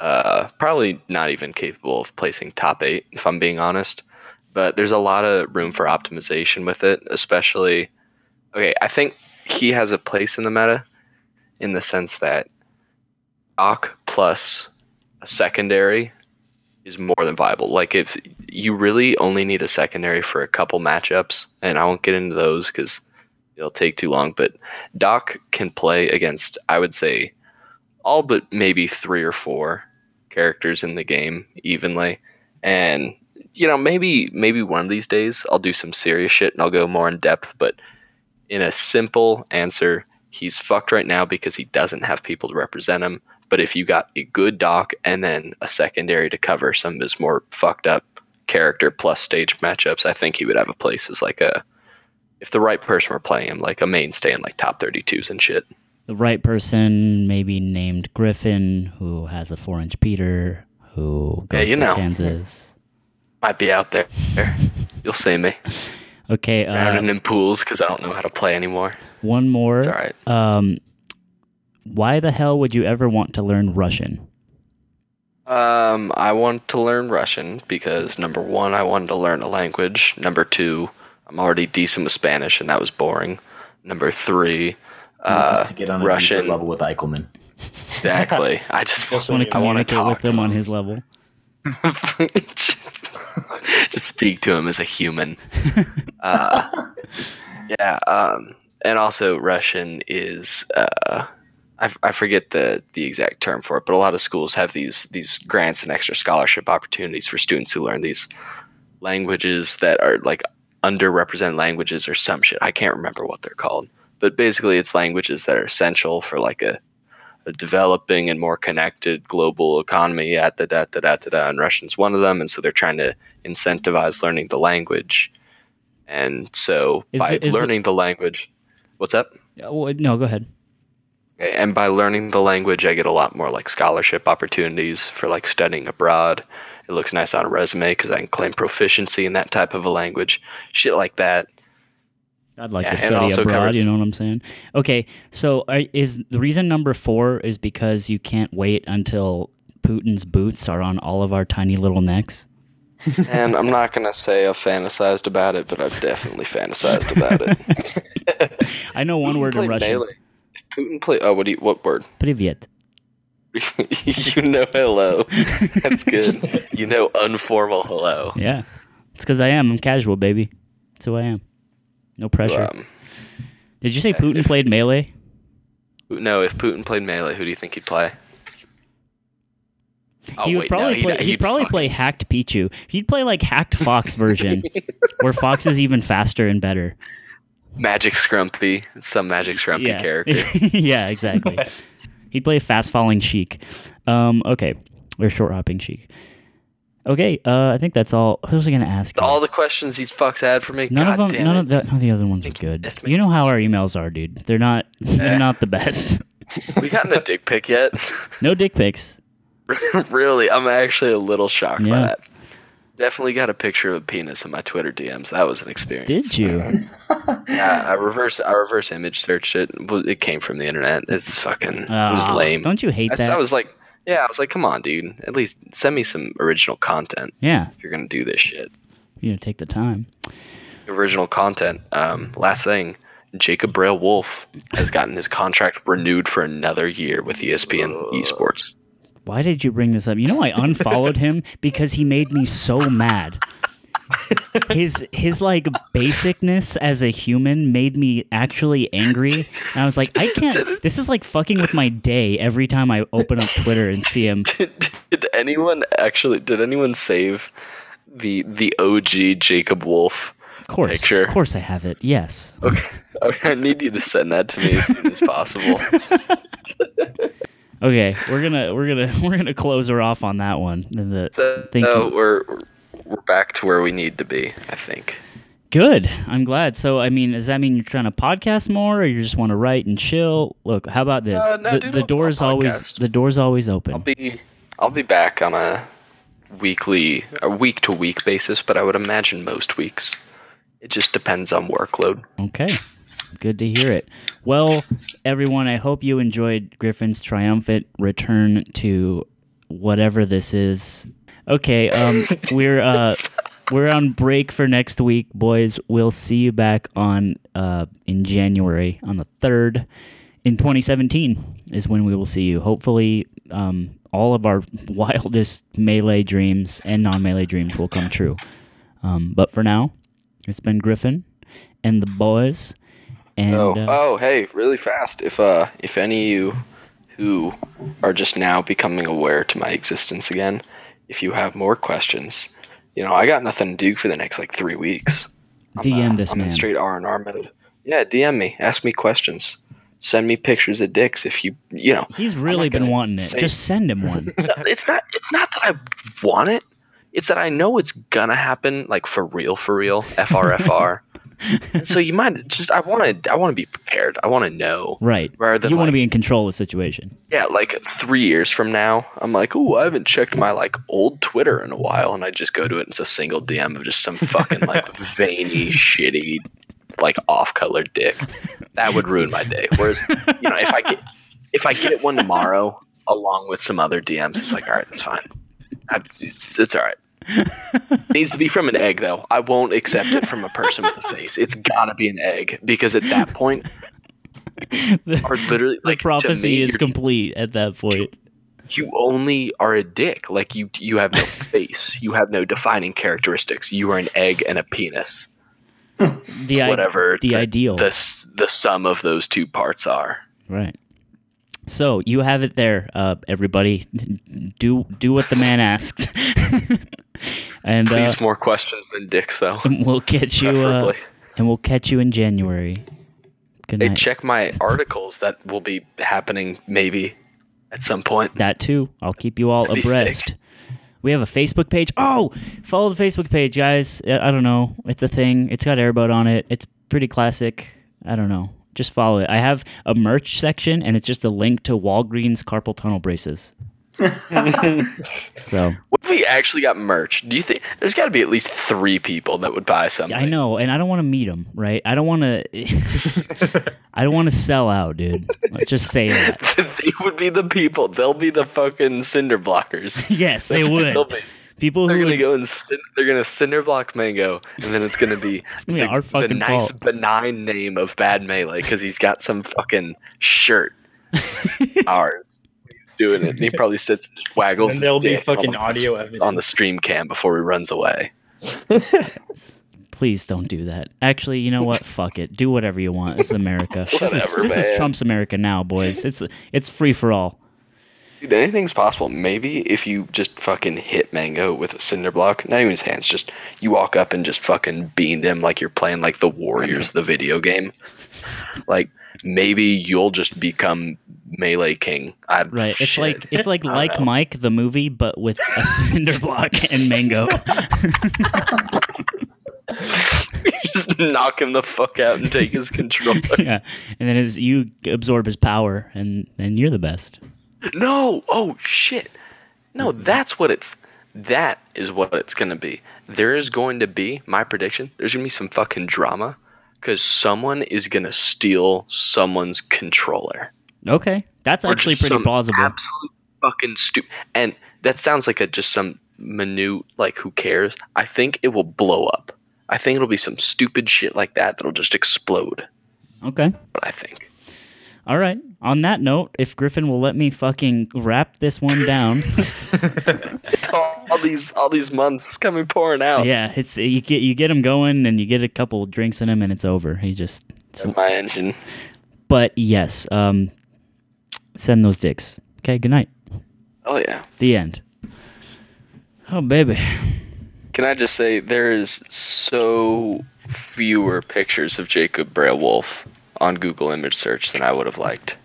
Uh probably not even capable of placing top eight, if I'm being honest but there's a lot of room for optimization with it, especially. Okay, I think he has a place in the meta in the sense that Doc plus a secondary is more than viable. Like, if you really only need a secondary for a couple matchups, and I won't get into those because it'll take too long, but Doc can play against, I would say, all but maybe three or four characters in the game evenly. And you know, maybe maybe one of these days I'll do some serious shit and I'll go more in depth, but in a simple answer, he's fucked right now because he doesn't have people to represent him. But if you got a good doc and then a secondary to cover some of his more fucked up character plus stage matchups, I think he would have a place as like a if the right person were playing him, like a mainstay in like top thirty twos and shit. the right person, maybe named Griffin, who has a four-inch Peter, who goes Yeah, you to know. Kansas. Might be out there. You'll see me Okay, rounding uh, in pools because I don't know how to play anymore. one more. It's all right. Um, why the hell would you ever want to learn Russian? Um, I want to learn Russian because number one, I wanted to learn a language. Number two, I'm already decent with Spanish, and that was boring. Number three, uh, to get on a Russian. deeper level with Eichelman. Exactly. I just Just want to wanna communicate with talk to them on his level. just, just speak to him as a human. Uh, yeah. Um, and also Russian is uh, I, f- I forget the the exact term for it, but a lot of schools have these these grants and extra scholarship opportunities for students who learn these languages that are like underrepresented languages or some shit. I can't remember what they're called, but basically it's languages that are essential for like a a developing and more connected global economy at the da da da da da and Russian's one of them and so they're trying to incentivize learning the language and so Is by the- is the- learning the language what's up Oh, no, go ahead. And by learning the language I get a lot more like scholarship opportunities for like studying abroad it looks nice on a resume because I can claim proficiency in that type of a language shit like that I'd like Yeah, to study abroad. covers- You know what I'm saying? Okay, so are, is the reason number four is because you can't wait until Putin's boots are on all of our tiny little necks? and I'm not gonna say I've fantasized about it but I've definitely fantasized about it I know one word in Russian. Melee. Putin play. Oh, what do you? What word? Privyet. you know hello. That's good. You know unformal hello. Yeah, it's because I am. I'm casual, baby. That's who I am. No pressure. Um, Did you say Putin if- played melee? no, if Putin played melee, who do you think he'd play? Oh, he would wait, no, probably he'd- play. He'd, he'd probably fucking- play hacked Pichu. He'd play like hacked Fox version, where Fox is even faster and better. Magic Scrumpy, some Magic Scrumpy yeah. character. yeah, exactly. He'd play a fast falling Sheik. Um, okay, or short hopping Sheik. Okay, uh, I think that's all. Who's I gonna ask? you? All the questions these fucks had for me. none God of them. damn None it. of the. None of the other ones are good. You know how our emails are, dude. They're not. They're not the best. We gotten a dick pic yet? no dick pics. really, I'm actually a little shocked by that. Definitely got a picture of a penis in my Twitter DMs. That was an experience. Did you? Yeah, I reverse I reverse image searched it. It came from the internet. It's fucking it was Ah, lame. Don't you hate I, that? I was like, Yeah, I was like, come on, dude. At least send me some original content Yeah, if you're gonna do this shit. you know, take the time. Original content. Um, last thing, Jacob Braille Wolf has gotten his contract renewed for another year with ESPN Esports. Why did you bring this up? You know, I unfollowed him because he made me so mad. His his like basicness as a human made me actually angry. And I was like, I can't. This is like fucking with my day every time I open up Twitter and see him. Did, did anyone actually? Did anyone save the the OG Jacob Wolf Of course, picture? of course, I have it. Yes. Okay, okay, I need you to send that to me as soon as possible. Okay, we're gonna we're gonna we're gonna close her off on that one. And the- So, Thank so you. we're we're back to where we need to be. I think. Good. I'm glad. So, I mean, does that mean you're trying to podcast more, or you just want to write and chill? Look, how about this? Uh, no, the the door's I'll always the door's always open. I'll be I'll be back on a weekly a week to week basis, but I would imagine most weeks. It just depends on workload. Okay. Good to hear it. Well, everyone, I hope you enjoyed Griffin's triumphant return to whatever this is. Okay, um, we're uh, we're on break for next week, boys. We'll see you back on uh, in January on the third in 2017 is when we will see you. Hopefully, um, all of our wildest melee dreams and non-melee dreams will come true. Um, but for now, it's been Griffin and the boys. And Oh, uh, oh, hey, really fast. If uh, if any of you who are just now becoming aware to my existence again, if you have more questions, you know, I got nothing to do for the next like three weeks. I'm, DM uh, this I'm man. in straight R and R mode. Yeah, DM me. Ask me questions. Send me pictures of dicks if you, you know. he's really been wanting it. say- Just send him one. No, it's not. It's not that I want it. It's that I know it's gonna happen, like for real, for real. FRFR. So you might just. I want to. I want to be prepared. I want to know. right. Rather than You want to like- be in control of the situation. Yeah, like three years from now, I'm like, oh, I haven't checked my like old Twitter in a while, and I just go to it and it's a single DM of just some fucking like veiny, shitty, like off-colored dick. That would ruin my day. Whereas, you know, if I get if I get one tomorrow along with some other DMs, it's like, all right, that's fine. I, it's, it's all right. Needs to be from an egg though. I won't accept it from a person with a face. It's gotta be an egg because at that point, are literally The like to prophecy me, is complete at that point. you only are a dick. Like you, you have no face. You have no defining characteristics. You are an egg and a penis. The i- Whatever the ideal. the the sum of those two parts are. Right. So you have it there, uh, everybody. Do do what the man asks, and uh, Please, more questions than dicks, though. we'll catch you. Uh, and we'll catch you in January. Good Hey, night. check my articles that will be happening maybe at some point. that too. I'll keep you all That'd abreast. We have a Facebook page. Oh, follow the Facebook page, guys. I don't know. It's a thing. It's got Airboat on it. It's pretty classic. I don't know. Just follow it. I have a merch section, and it's just a link to Walgreens carpal tunnel braces. so What if we actually got merch? Do you think there's got to be at least three people that would buy something? I know, and I don't want to meet them. Right? I don't want to. I don't want to sell out, dude. Let's just say that. they would be the people. They'll be the fucking cinder blockers. Yes, they They'll would. Be- People They're who gonna would, go and cin- they're gonna cinder block Mango, and then it's gonna be, gonna be the, our the nice fault. benign name of Bad Melee because he's got some fucking shirt. Ours doing it, and he probably sits and just waggles. And there'll his be dick fucking on the- audio evidence. on the stream cam before he runs away. please don't do that. Actually, you know what? Fuck it. Do whatever you want. This is America. this is, Whatever, this is. Trump's America now, boys. It's it's free for all. Dude, anything's possible. Maybe if you just fucking hit Mango with a cinder block, not even his hands, just you walk up and just fucking beamed him like you're playing like the Warriors, the video game. Like maybe you'll just become melee king. I, Right. It's like it's like like know. Mike the movie, but with a cinder block and mango. just knock him the fuck out and take his control. yeah. And then as you absorb his power, and then you're the best. No, oh shit. No, that's what it's. That is what it's gonna be. There is going to be my prediction. There's gonna be some fucking drama because someone is gonna steal someone's controller. Okay, that's Or actually pretty plausible. Absolute fucking stupid. And that sounds like a just some minute like who cares. I think it will blow up. I think it'll be some stupid shit like that that'll just explode. Okay. But I think. All right. On that note, if Griffin will let me fucking wrap this one down. all, all these all these months coming pouring out. yeah, it's you get you get him going and you get a couple drinks in him and it's over. He just my engine. But yes, um send those dicks. Okay, good night. Oh yeah. The end. Oh baby. Can I just say there is so fewer pictures of Jacob Braille Wolf on Google image search than I would have liked.